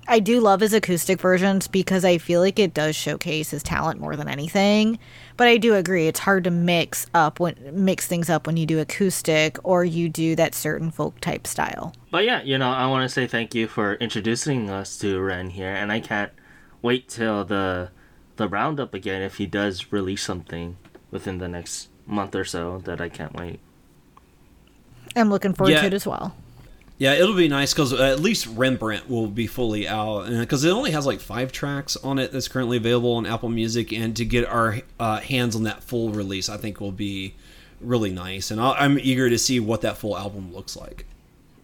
I do love his acoustic versions because I feel like it does showcase his talent more than anything. But I do agree it's hard to mix up when mix things up when you do acoustic or you do that certain folk type style. But yeah, you know, I want to say thank you for introducing us to Ren here, and I can't wait till the the roundup again if he does release something within the next month or so. That I can't wait. I'm looking forward Yeah. to it as well. Yeah, it'll be nice because at least Rembrandt will be fully out, because it only has like five tracks on it that's currently available on Apple Music, and to get our uh, hands on that full release, I think will be really nice, and I'll, I'm eager to see what that full album looks like.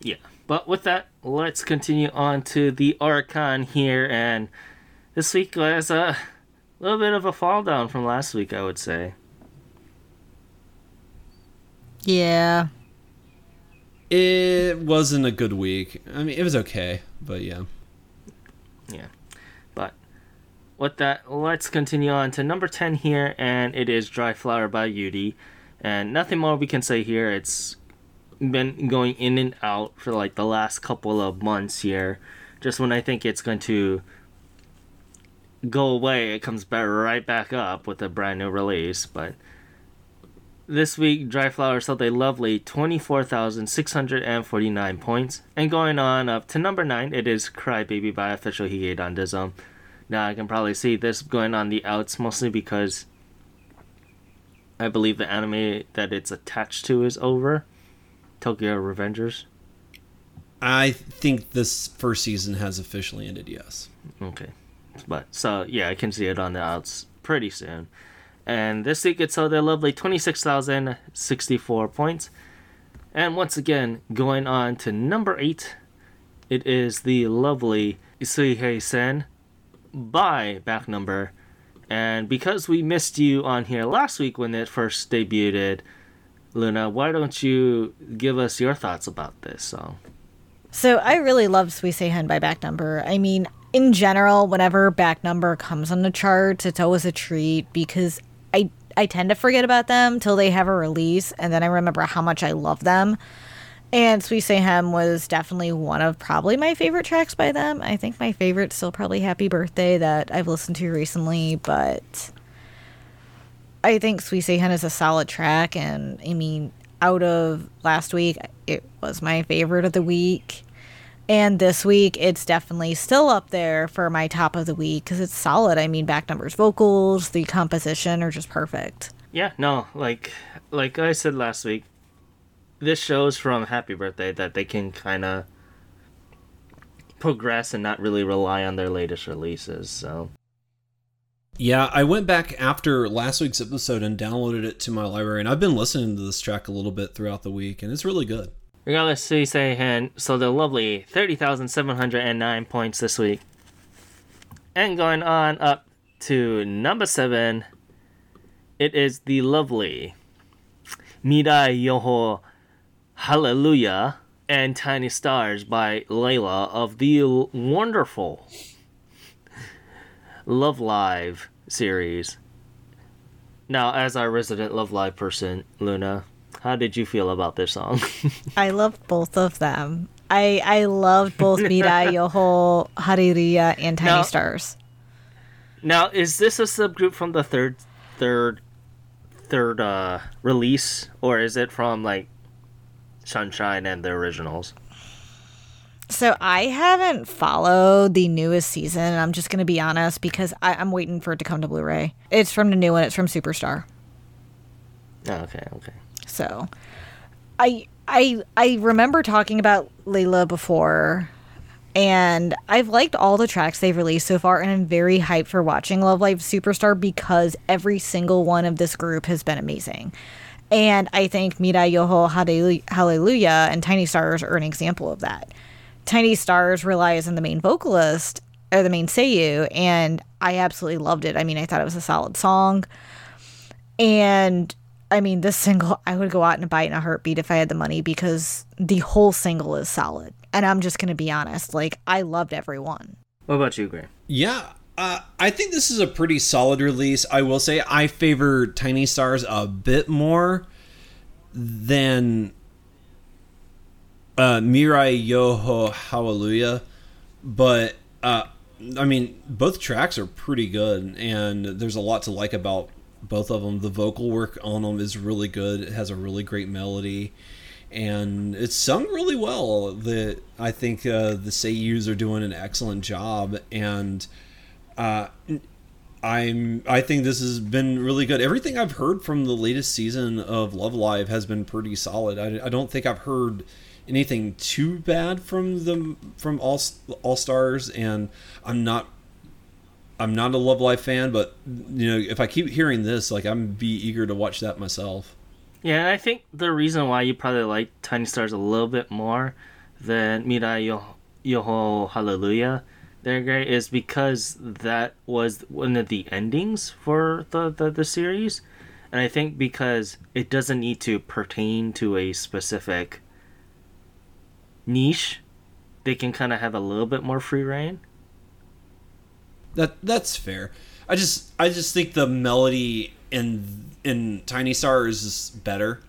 Yeah. But with that, let's continue on to the Oricon here, and this week was a little bit of a fall down from last week, I would say. Yeah. It wasn't a good week. I mean, it was okay, but yeah. Yeah. But with that, let's continue on to number 10 here, and it is Dry Flower by Yuuri. And nothing more we can say here. It's been going in and out for like the last couple of months here. Just when I think it's going to go away, it comes back right back up with a brand new release. But this week, Dry Flower sold a lovely 24,649 points. And going on up to number 9, it is Crybaby by Official Hige Dandism. Now, I can probably see this going on the outs mostly because I believe the anime that it's attached to is over Tokyo Revengers. I think this first season has officially ended. Yes. Okay. But so yeah, I can see it on the outs pretty soon. And this week it sold a lovely 26,064 points. And once again, going on to number 8, it is the lovely Isuihei Sen by back number. And because we missed you on here last week when it first debuted, Luna, why don't you give us your thoughts about this song? So I really love Suiheisen by back number. I mean, in general, whenever back number comes on the charts, it's always a treat because I I tend to forget about them till they have a release, and then I remember how much I love them. And Suiheisen was definitely one of probably my favorite tracks by them. I think my favorite's still probably Happy Birthday that I've listened to recently, but I think Suiheisen is a solid track, and I mean, out of last week, it was my favorite of the week. And this week, it's definitely still up there for my top of the week because it's solid. I mean, back numbers, vocals, the composition are just perfect. Yeah, no, like like I said last week, this shows from Happy Birthday that they can kind of progress and not really rely on their latest releases. So Yeah, I went back after last week's episode and downloaded it to my library, and I've been listening to this track a little bit throughout the week, and it's really good. Regardless, Suiheisen so the lovely thirty thousand seven hundred and nine points this week, and going on up to number seven. it is the lovely Mirai Yoho Hallelujah and Tiny Stars by Liella of the wonderful Love Live series. Now, as our resident Love Live person, Luna, how did you feel about this song? [laughs] I love both of them. I I loved both Mirai [laughs] Yoho Hallelujah and Tiny Now- Stars. now, is this a subgroup from the third, third, third uh, release, or is it from like Sunshine and the originals? So I haven't followed the newest season. I'm just gonna be honest because I, I'm waiting for it to come to Blu-ray. It's from the new one. It's from Superstar. Oh, okay, okay. So, I I I remember talking about Liella before, and I've liked all the tracks they've released so far, and I'm very hyped for watching Love Live Superstar because every single one of this group has been amazing. And I think Mirai Yoho Hallelujah and Tiny Stars are an example of that. Tiny Stars relies on the main vocalist or the main Seiyu, and I absolutely loved it. I mean, I thought it was a solid song. And I mean, this single, I would go out and buy it in a heartbeat if I had the money because the whole single is solid. And I'm just going to be honest, like, I loved every one. What about you, Gray? Yeah, uh, I think this is a pretty solid release. I will say I favor Tiny Stars a bit more than uh, Mirai Yoho Hallelujah, but uh, I mean both tracks are pretty good, and there's a lot to like about both of them. The vocal work on them is really good. It has a really great melody. And it's sung really well. The I think uh, the Seiyus are doing an excellent job, and uh, I'm I think this has been really good. Everything I've heard from the latest season of Love Live has been pretty solid. I, I don't think I've heard anything too bad from the from all all stars, and I'm not I'm not a Love Live fan, but you know if I keep hearing this, like I'm be eager to watch that myself. Yeah, I think the reason why you probably like Tiny Stars a little bit more than Mirai Yo- Yoho Hallelujah, they're great, is because that was one of the endings for the, the, the series. And I think because it doesn't need to pertain to a specific niche, they can kind of have a little bit more free reign. That that's fair. I just I just think the melody in in Tiny Star is better.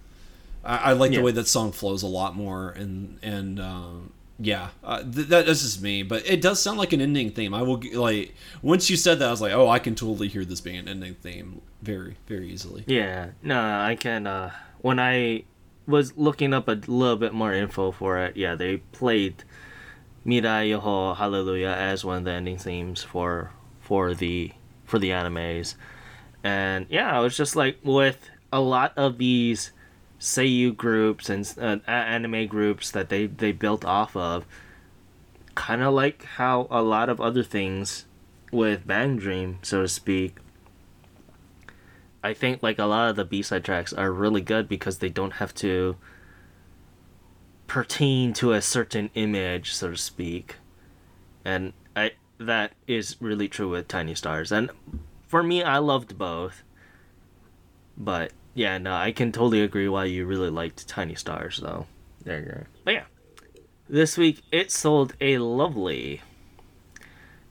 I, I like Yeah. the way that song flows a lot more, and and um, yeah, uh, th- that, that's just me. But it does sound like an ending theme. I will like once you said that, I was like, oh, I can totally hear this being an ending theme very very easily. Yeah, no, I can. Uh, when I was looking up a little bit more info for it, yeah, they played Mirai Yoho Hallelujah as one of the ending themes for for the for the animes, and yeah, I was just like with a lot of these Seiyu groups and uh, anime groups that they they built off of, kind of like how a lot of other things with Bang Dream, so to speak, I think like a lot of the B side tracks are really good because they don't have to pertain to a certain image, so to speak. And I that is really true with Tiny Stars. And for me I loved both. But yeah, no, I can totally agree why you really liked Tiny Stars though. There you go. But yeah. This week it sold a lovely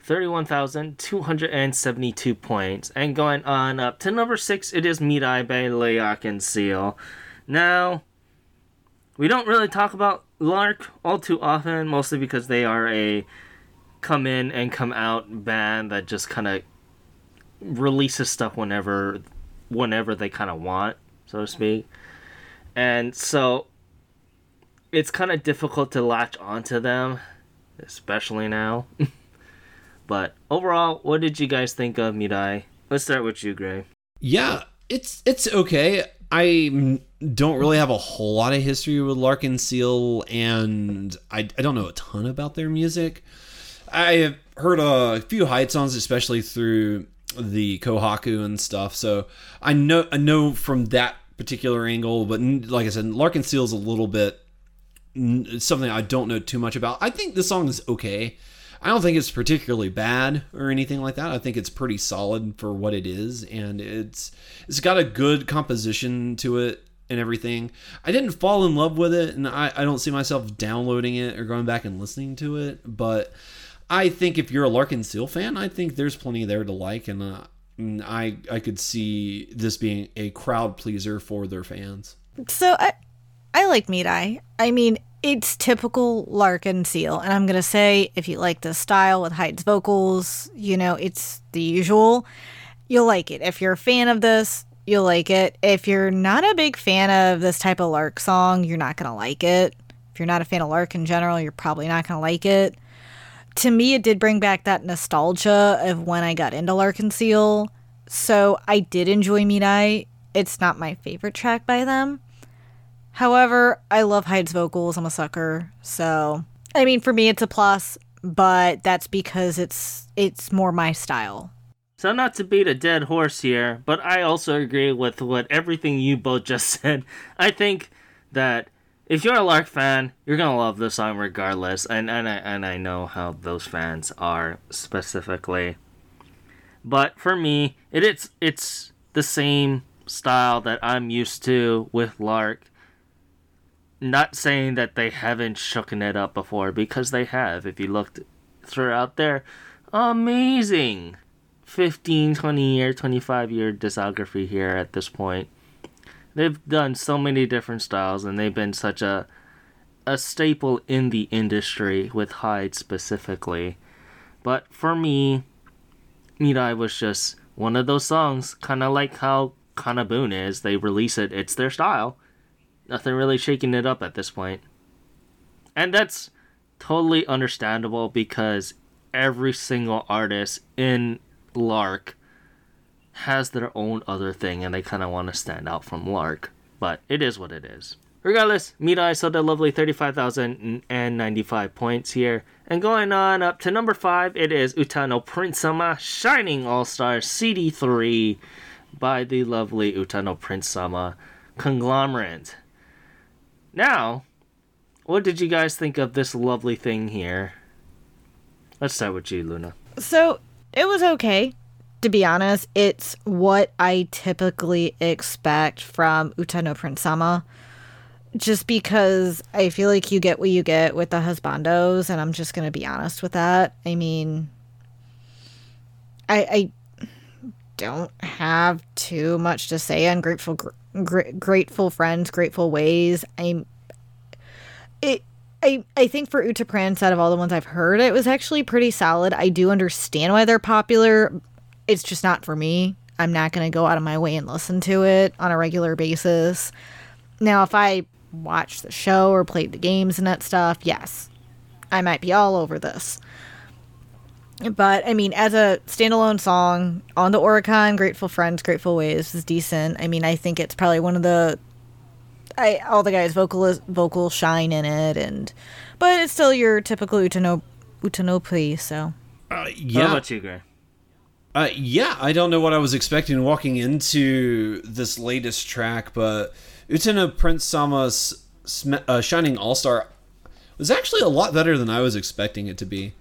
31,272 points. And going on up to number 6, it is Mirai by L'Arc-en-Ciel. Now, we don't really talk about Lark all too often, mostly because they are a come in and come out band that just kind of releases stuff whenever whenever they kind of want, so to speak. And so it's kind of difficult to latch onto them, especially now. [laughs] But overall, what did you guys think of Mirai? Let's start with you, Gray. Yeah, it's it's okay. I don't really have a whole lot of history with L'Arc-en-Ciel, and I, I don't know a ton about their music. I have heard a few Hyde songs, especially through the Kohaku and stuff. So I know I know from that particular angle. But like I said, L'Arc-en-Ciel is a little bit something I don't know too much about. I think the song is okay. I don't think it's particularly bad or anything like that. I think it's pretty solid for what it is, and it's it's got a good composition to it and everything. I didn't fall in love with it, and I, I don't see myself downloading it or going back and listening to it. But I think if you're a L'Arc-en-Ciel fan, I think there's plenty there to like, and uh, I I could see this being a crowd pleaser for their fans. So I I like Mirai. I mean, it's typical L'Arc-en-Ciel, and I'm gonna say if you like the style with Hyde's vocals, you know, it's the usual. You'll like it. If you're a fan of this, you'll like it. If you're not a big fan of this type of Lark song, you're not gonna like it. If you're not a fan of Lark in general, you're probably not gonna like it. To me, it did bring back that nostalgia of when I got into L'Arc-en-Ciel. So I did enjoy Mirai. It's not my favorite track by them. However, I love Hyde's vocals. I'm a sucker. So, I mean, for me, it's a plus, but that's because it's it's more my style. So not to beat a dead horse here, but I also agree with what everything you both just [laughs] said. I think that if you're a Lark fan, you're gonna love this song regardless, and and I, and I know how those fans are specifically. But for me, it, it's it's the same style that I'm used to with Lark. Not saying that they haven't shooken it up before because they have. If you looked throughout their amazing 15, 20 year, 25 year discography here at this point, they've done so many different styles and they've been such a a staple in the industry with Hyde specifically. But for me, Mirai was just one of those songs, kind of like how Kanabun is. They release it, it's their style. Nothing really shaking it up at this point. And that's totally understandable because every single artist in Lark has their own other thing and they kind of want to stand out from Lark. But it is what it is. Regardless, Mirai sold a lovely 35,095 points here. And going on up to number 5, it is Uta no Prince-sama Shining All Star CD3 by the lovely Uta no Prince-sama conglomerate. Now, what did you guys think of this lovely thing here? Let's start with you, Luna. So it was okay. To be honest, it's what I typically expect from Uta no Prince-sama just because I feel like you get what you get with the husbandos, and I'm just gonna be honest with that. I mean, I I don't have too much to say on grateful gr- grateful friends, grateful ways. I'm it. I, I think for Uta Prince, out of all the ones I've heard, it was actually pretty solid. I do understand why they're popular. It's just not for me. I'm not going to go out of my way and listen to it on a regular basis. Now, if I watched the show or played the games and that stuff, yes, I might be all over this. But I mean, as a standalone song on the Oricon, Grateful Friends, Grateful Ways is decent. I mean, I think it's probably one of the I all the guys vocal vocal shine in it, and but it's still your typical Utano Utanope. So uh, yeah. How about you, Gray? Uh, yeah, I don't know what I was expecting walking into this latest track, but Uta no Prince-sama's uh, Shining All Star was actually a lot better than I was expecting it to be.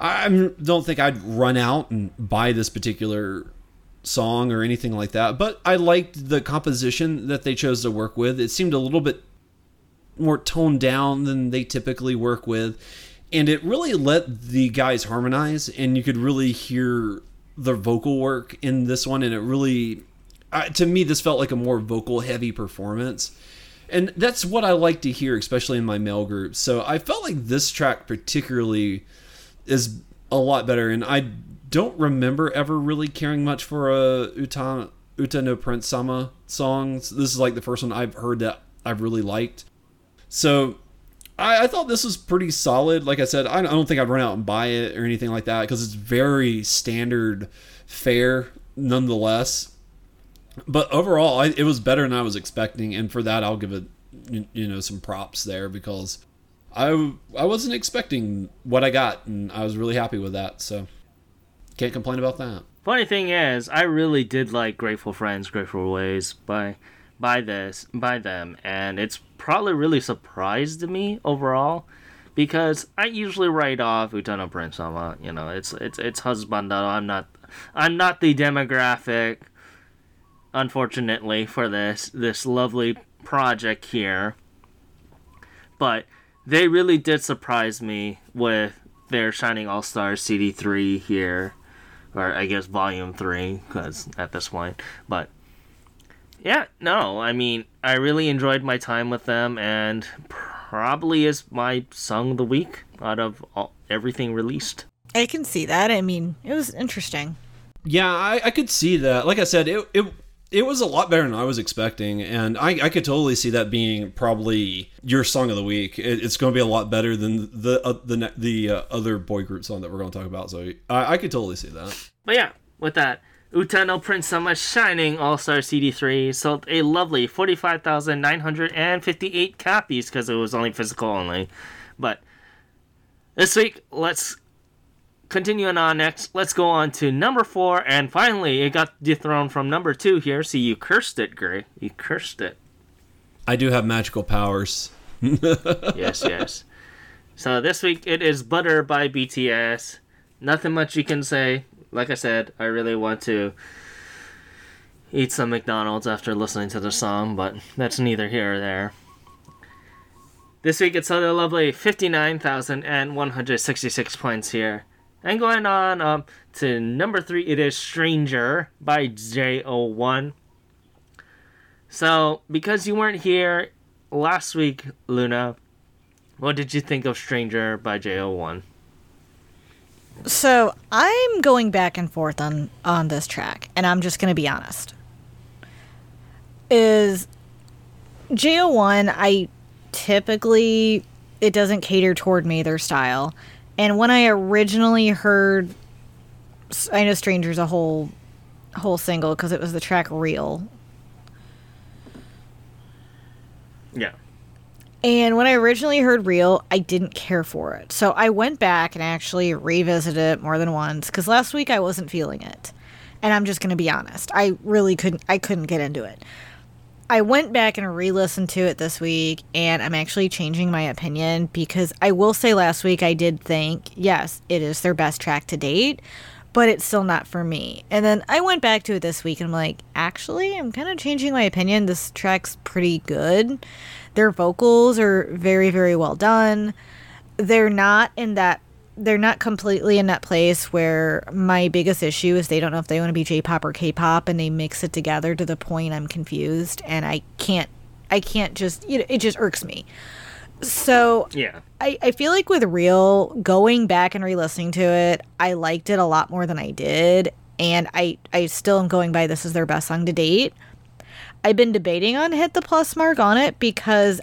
I don't think I'd run out and buy this particular song or anything like that, but I liked the composition that they chose to work with. It seemed a little bit more toned down than they typically work with, and it really let the guys harmonize, and you could really hear the vocal work in this one, and it really, uh, to me, this felt like a more vocal heavy performance. And that's what I like to hear, especially in my male group. So I felt like this track particularly is a lot better, and I don't remember ever really caring much for a Uta Uta no Prince Sama songs. This is like the first one I've heard that I've really liked. So I, I thought this was pretty solid. Like I said, I, don't think I'd run out and buy it or anything like that because it's very standard fare nonetheless. But overall, I, it was better than I was expecting, and for that, I'll give it you know some props there because I I wasn't expecting what I got, and I was really happy with that. So can't complain about that. Funny thing is, I really did like Grateful Friends, Grateful Ways by by this by them, and it's probably really surprised me overall because I usually write off Uta no Prince-sama. You know, it's it's it's husband. I'm not I'm not the demographic. Unfortunately for this this lovely project here, but they really did surprise me with their Shining All Stars CD3 here, or I guess Volume 3, because at this point. But yeah, no, I mean, I really enjoyed my time with them, and probably is my song of the week out of all, everything released. I can see that. I mean, it was interesting. Yeah, I, I could see that. Like I said, it, it it was a lot better than I was expecting, and I, I could totally see that being probably your song of the week. It, it's going to be a lot better than the uh, the the uh, other boy group song that we're going to talk about. So I, I could totally see that. But yeah, with that, Uta no Prince-sama Shining All Star CD3 sold a lovely 45,958 copies because it was only physical only. But this week, let's continuing on next. Let's go on to number four, and finally, it got dethroned from number two here. See, you cursed it, Gray. You cursed it. I do have magical powers. [laughs] yes, yes. So this week it is Butter by BTS. Nothing much you can say like I said, I really want to eat some McDonald's after listening to the song, but that's neither here or there. This week it's a lovely 59,166 points here. And going on up to number three, it is Stranger by JO1. So, because you weren't here last week, Luna, what did you think of Stranger by JO1? So I'm going back and forth on on this track, and I'm just going to be honest. Is JO1 I typically it doesn't cater toward me their style, and when I originally heard, I know Strangers a whole whole single because it was the track Real. Yeah. And when I originally heard Real, I didn't care for it. So I went back and actually revisited it more than once because last week I wasn't feeling it. And I'm just going to be honest. I really couldn't I couldn't get into it. I went back and re-listened to it this week and I'm actually changing my opinion because I will say last week I did think, yes, it is their best track to date, but it's still not for me. And then I went back to it this week and I'm like, actually, I'm kind of changing my opinion. This track's pretty good. Their vocals are very, very well done. They're not in that they're not completely in that place where my biggest issue is they don't know if they want to be J-pop or K-pop and they mix it together to the point I'm confused and I can't I can't just you know it just irks me. So yeah, I, I feel like with Real going back and re-listening to it, I liked it a lot more than I did, and I I still am going by this is their best song to date. I've been debating on hit the plus mark on it because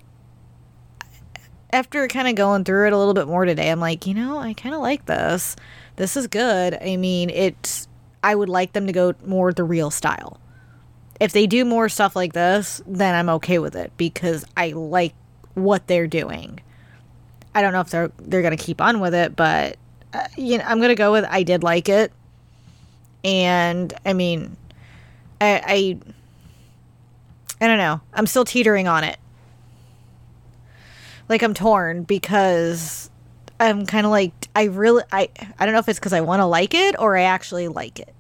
after kind of going through it a little bit more today, I'm like, you know, I kind of like this. This is good. I mean, it's I would like them to go more the real style. If they do more stuff like this, then I'm okay with it because I like what they're doing. I don't know if they're they're to keep on with it, but uh, you know, I'm to go with I did like it. And I mean, I, I I don't know. I'm still teetering on it. Like I'm torn because I'm kind of like I really I I don't know if it's cuz I want to like it or I actually like it.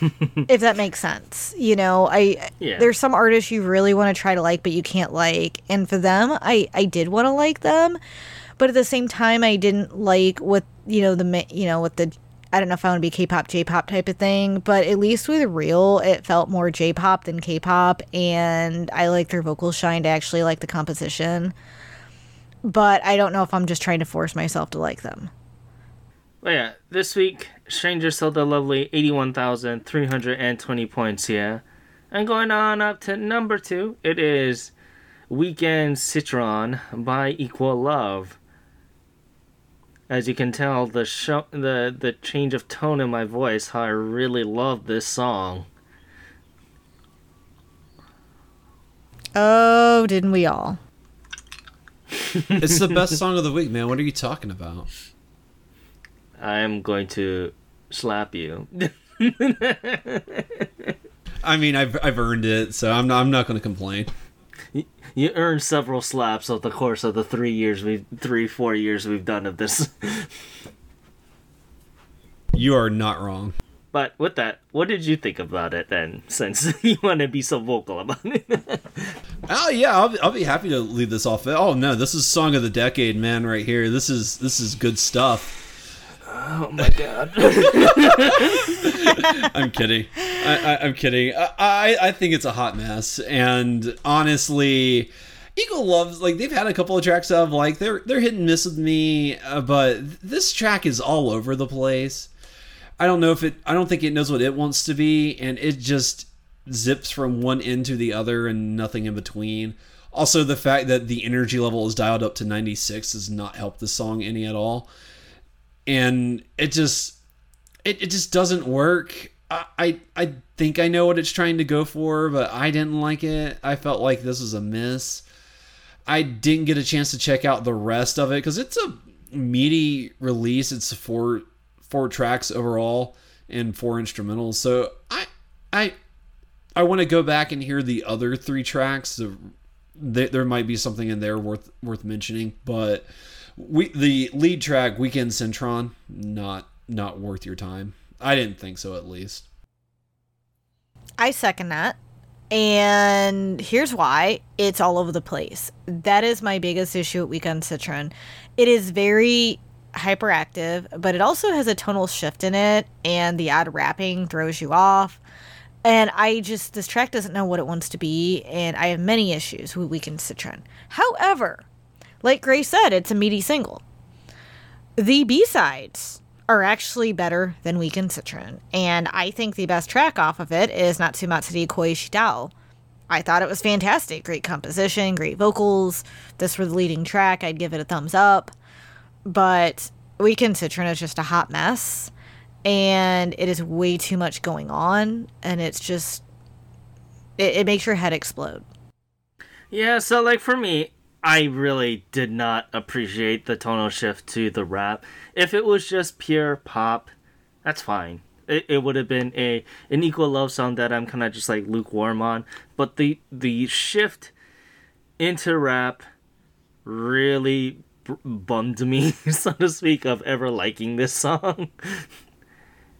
[laughs] if that makes sense. You know, I yeah. there's some artists you really want to try to like but you can't like and for them I I did want to like them but at the same time I didn't like what you know the you know what the I don't know if I want to be K-pop, J-pop type of thing, but at least with Real, it felt more J-pop than K-pop, and I like their vocal shine. I actually like the composition, but I don't know if I'm just trying to force myself to like them. Well, yeah, this week Stranger sold a lovely 81,320 points here, and going on up to number two, it is Weekend Citron by Equal Love as you can tell, the show, the the change of tone in my voice, how I really love this song. Oh, didn't we all? [laughs] it's the best song of the week, man. What are you talking about? I'm going to slap you. [laughs] I mean, I've I've earned it, so I'm not I'm not going to complain. You, earned several slaps over the course of the three years we three four years we've done of this. [laughs] You are not wrong. But with that, what did you think about it then? Since [laughs] you want to be so vocal about it. [laughs] Oh yeah, I'll, I'll be happy to leave this off. Oh no, this is song of the decade, man, right here. This is this is good stuff. Oh my god. [laughs] I'm kidding. I, I'm kidding. I, I I think it's a hot mess, and honestly, Equal Loves like they've had a couple of tracks of like they're they're hit and miss with me, uh, but this track is all over the place. I don't know if it. I don't think it knows what it wants to be, and it just zips from one end to the other and nothing in between. Also, the fact that the energy level is dialed up to 96 does not help the song any at all, and it just it, it just doesn't work. I, I I think I know what it's trying to go for, but I didn't like it. I felt like this was a miss. I didn't get a chance to check out the rest of it because it's a meaty release. It's four four tracks overall and four instrumentals. So I I I want to go back and hear the other three tracks. There, might be something in there worth worth mentioning, but we the lead track Weekend Citron not not worth your time. I didn't think so at least. I second that. And here's why it's all over the place. That is my biggest issue at Weekend Citron. It is very hyperactive, but it also has a tonal shift in it, and the odd rapping throws you off. And I just, this track doesn't know what it wants to be, and I have many issues with Weekend Citron. However, like Gray said, it's a meaty single. The B sides are actually better than Weekend Citron, and I think the best track off of it is Natsumatsuri Koi Shidao. I thought it was fantastic. Great composition, great vocals. This were the leading track, I'd give it a thumbs up. But Weekend Citron is just a hot mess, and it is way too much going on, and it's just. It, it makes your head explode. Yeah, so like for me, I really did not appreciate the tonal shift to the rap. If it was just pure pop, that's fine. It, it would have been a an equal love song that I'm kind of just like lukewarm on. But the the shift into rap really b- bummed me, [laughs] so to speak, of ever liking this song.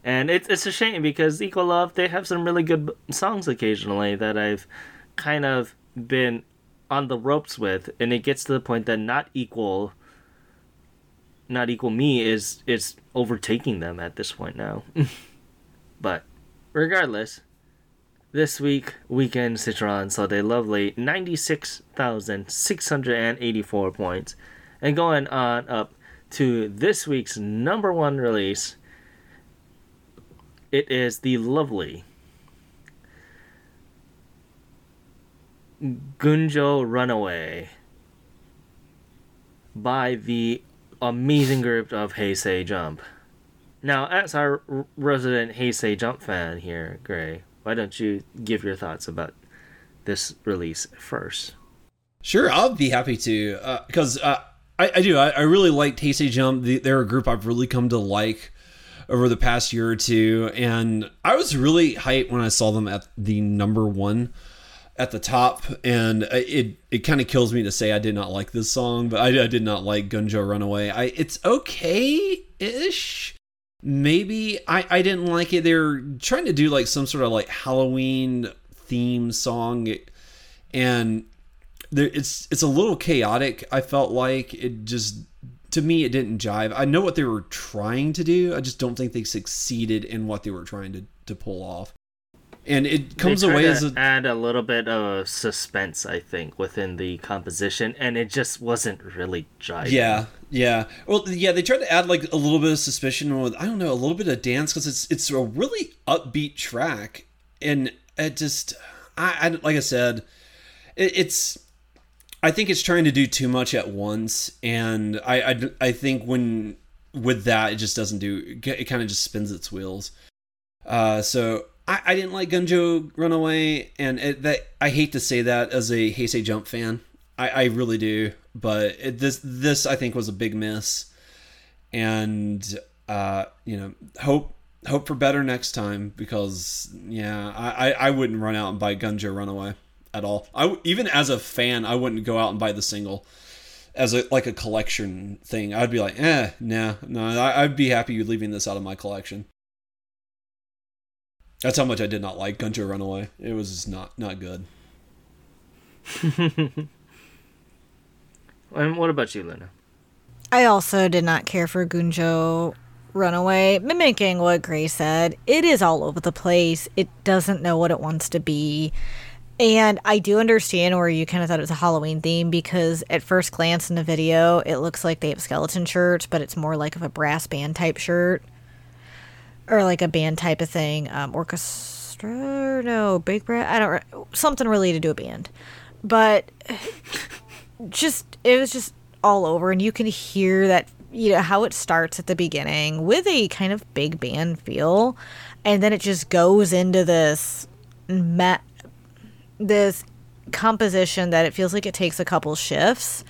And it's it's a shame because Equal Love they have some really good songs occasionally that I've kind of been on the ropes with, and it gets to the point that not equal, not equal me is is overtaking them at this point now. [laughs] but regardless, this week weekend Citron saw a lovely ninety six thousand six hundred and eighty four points, and going on up to this week's number one release. It is the lovely Gunjo Runaway by the amazing group of Heisei Jump. Now, as our resident Heisei Jump fan here, Gray, why don't you give your thoughts about this release first? Sure, I'll be happy to because uh, I, I do. I, I really like Heisei Jump. They're a group I've really come to like over the past year or two, and I was really hyped when I saw them at the number one at the top, and it it kind of kills me to say I did not like this song, but I, I did not like Gunjo Runaway. I it's okay ish. Maybe I I didn't like it. They're trying to do like some sort of like Halloween theme song, and there it's it's a little chaotic. I felt like it just to me it didn't jive. I know what they were trying to do. I just don't think they succeeded in what they were trying to to pull off. And it comes away as a add a little bit of suspense, I think, within the composition, and it just wasn't really jiving. Yeah, yeah. Well, yeah, they tried to add like a little bit of suspicion with I don't know a little bit of dance because it's it's a really upbeat track, and it just I, I like I said, it, it's I think it's trying to do too much at once, and I I, I think when with that it just doesn't do it kind of just spins its wheels. Uh, so I, I didn't like Gunjo Runaway, and it, that I hate to say that as a Heisei Jump fan. I, I really do, but it, this this I think was a big miss, and uh, you know hope hope for better next time because yeah I, I, I wouldn't run out and buy Gunjo Runaway. at all. I even as a fan, I wouldn't go out and buy the single as a like a collection thing. I'd be like, eh, nah, no, I, I'd be happy leaving this out of my collection. That's how much I did not like Gunjo Runaway. It was not not good. [laughs] and what about you, Luna? I also did not care for Gunjo Runaway. Mimicking what Gray said, it is all over the place. It doesn't know what it wants to be. And I do understand where you kind of thought it was a Halloween theme because at first glance in the video, it looks like they have skeleton shirts, but it's more like of a brass band type shirt or like a band type of thing. Um, orchestra, no, big brass. I don't something related to a band, but [laughs] just it was just all over, and you can hear that you know how it starts at the beginning with a kind of big band feel, and then it just goes into this met this composition that it feels like it takes a couple shifts.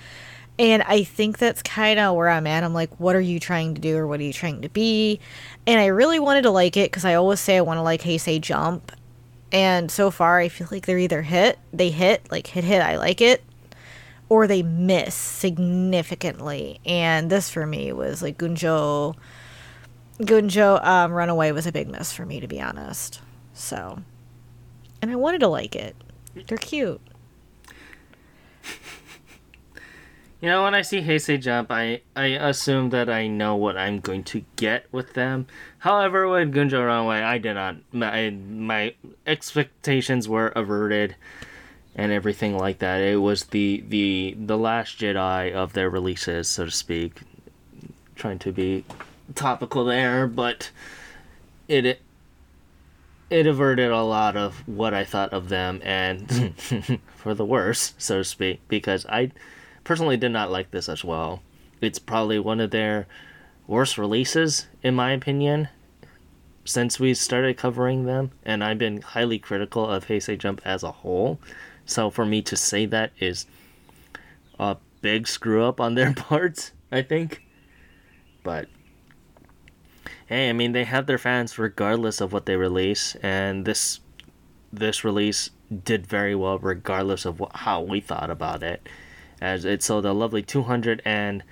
And I think that's kind of where I'm at. I'm like, what are you trying to do or what are you trying to be? And I really wanted to like it because I always say I want to like Hey Say Jump. And so far, I feel like they're either hit, they hit, like hit, hit, I like it, or they miss significantly. And this for me was like Gunjo. Gunjo um, Runaway was a big miss for me, to be honest. So, and I wanted to like it. They're cute. You know, when I see Heisei Jump, I, I assume that I know what I'm going to get with them. However, with Gunjo Runaway, I did not. My, my expectations were averted and everything like that. It was the, the, the last Jedi of their releases, so to speak. Trying to be topical there, but it, it it averted a lot of what I thought of them, and [laughs] for the worse, so to speak, because I personally did not like this as well. It's probably one of their worst releases, in my opinion, since we started covering them, and I've been highly critical of Heisei Jump as a whole. So for me to say that is a big screw up on their [laughs] parts, I think. But hey, I mean they have their fans regardless of what they release, and this this release did very well regardless of what, how we thought about it, as it sold a lovely two hundred and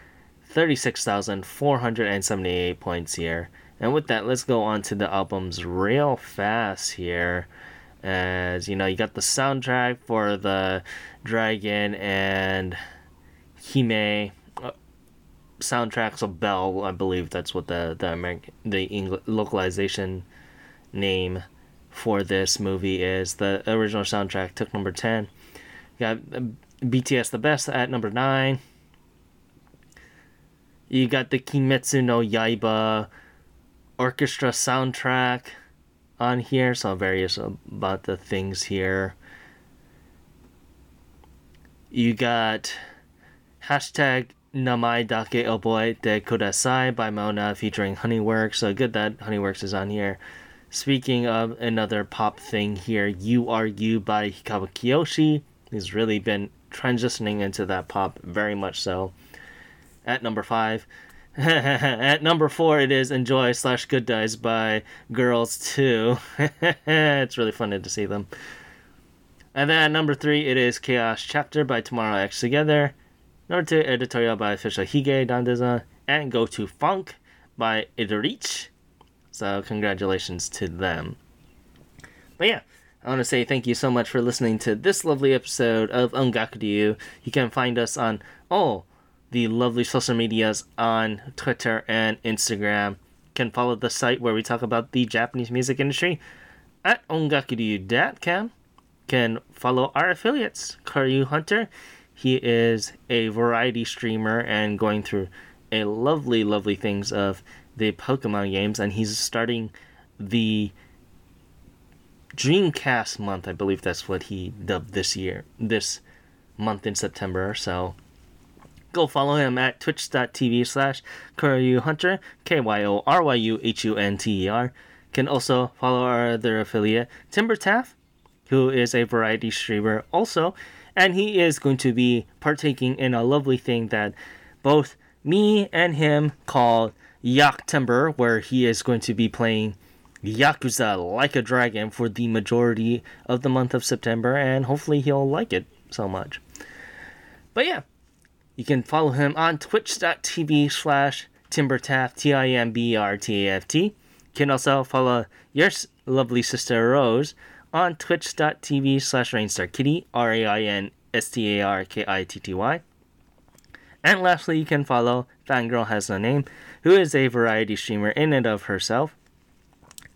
thirty six thousand four hundred and seventy eight points here. And with that, let's go on to the albums real fast here. As you know, you got the soundtrack for the Dragon and Hime soundtracks of Belle. I believe that's what the the American the English localization name for this movie is. The original soundtrack took number ten. You got uh, BTS the best at number nine. You got the Kimetsu no Yaiba orchestra soundtrack on here, so various about the things here. You got hashtag Namae Dake Oboete oh Kudasai by Mona featuring Honeyworks. So good that Honeyworks is on here. Speaking of another pop thing here, You Are You by Hikawa Kiyoshi. He's really been transitioning into that pop very much so. At number five. [laughs] at number four, it is Enjoy slash Good Days by Girls 2. [laughs] it's really fun to see them. And then at number three, it is Chaos Chapter by Tomorrow X Together. Number two, editorial by official Hige Dandism, and Go to Funk by Idorich. So congratulations to them. But yeah, I want to say thank you so much for listening to this lovely episode of Ongaku You can find us on all the lovely social medias on Twitter and Instagram. You can follow the site where we talk about the Japanese music industry at ongakuryu.com. Can follow our affiliates, Kyoryu Hunter he is a variety streamer and going through a lovely, lovely things of the Pokemon games, and he's starting the Dreamcast month. I believe that's what he dubbed this year, this month in September. So go follow him at twitch.tv slash Hunter, K Y O R Y U H U N T E R. Can also follow our other affiliate, Timber Taft, who is a variety streamer also and he is going to be partaking in a lovely thing that both me and him call Yak Timber, where he is going to be playing Yakuza Like a Dragon for the majority of the month of September, and hopefully he'll like it so much. But yeah, you can follow him on twitch.tv slash timbertaft, T-I-M-B-R-T-A-F-T. You can also follow your lovely sister Rose on twitch.tv slash rainstarkitty, R-A-I-N-S-T-A-R-K-I-T-T-Y. And lastly, you can follow Fangirl Has No Name, who is a variety streamer in and of herself,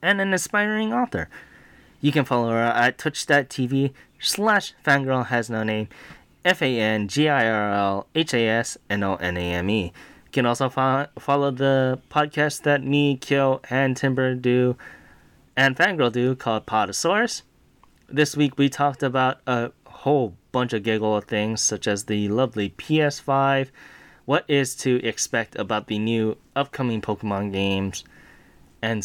and an aspiring author. You can follow her at twitch.tv slash fangirl has no name, F A N G I R L H A S N O N A M E. You can also fo- follow the podcast that me, Kyo, and Timber do, and Fangirl do called Podosaurus. This week we talked about a whole bunch of giggle things, such as the lovely PS5, what is to expect about the new upcoming Pokemon games, and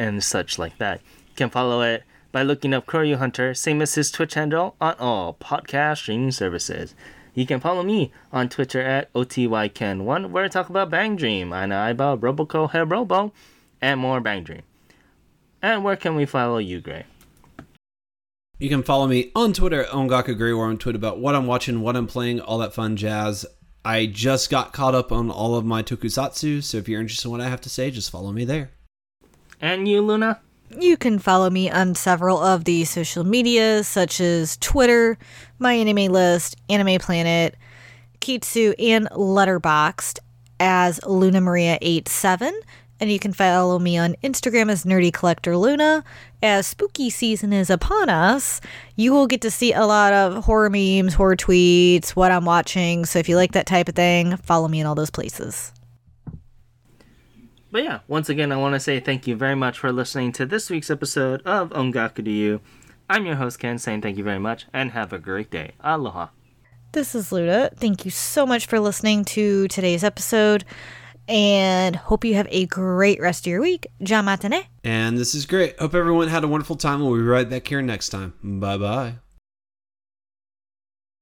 and such like that. You can follow it by looking up Kyoryu Hunter, same as his Twitch handle, on all podcast streaming services. You can follow me on Twitter at OTYKen1, where I talk about Bang Dream, and I about Roboco Herobo, and more Bang Dream. And where can we follow you, Gray? You can follow me on Twitter at Ongaku Gray, where I'm tweet about what I'm watching, what I'm playing, all that fun jazz. I just got caught up on all of my tokusatsu, so if you're interested in what I have to say, just follow me there. And you, Luna? You can follow me on several of the social medias, such as Twitter, My Anime List, Anime Planet, Kitsu, and Letterboxd as Luna Maria 87 and you can follow me on Instagram as Nerdy Collector Luna. As spooky season is upon us, you will get to see a lot of horror memes, horror tweets, what I'm watching. So if you like that type of thing, follow me in all those places. But yeah, once again, I want to say thank you very much for listening to this week's episode of Ongaku to You. I'm your host, Ken, saying thank you very much and have a Gray day. Aloha. This is Luna. Thank you so much for listening to today's episode and hope you have a great rest of your week. Ja matane. And this is great. Hope everyone had a wonderful time. We'll be right back here next time. Bye bye.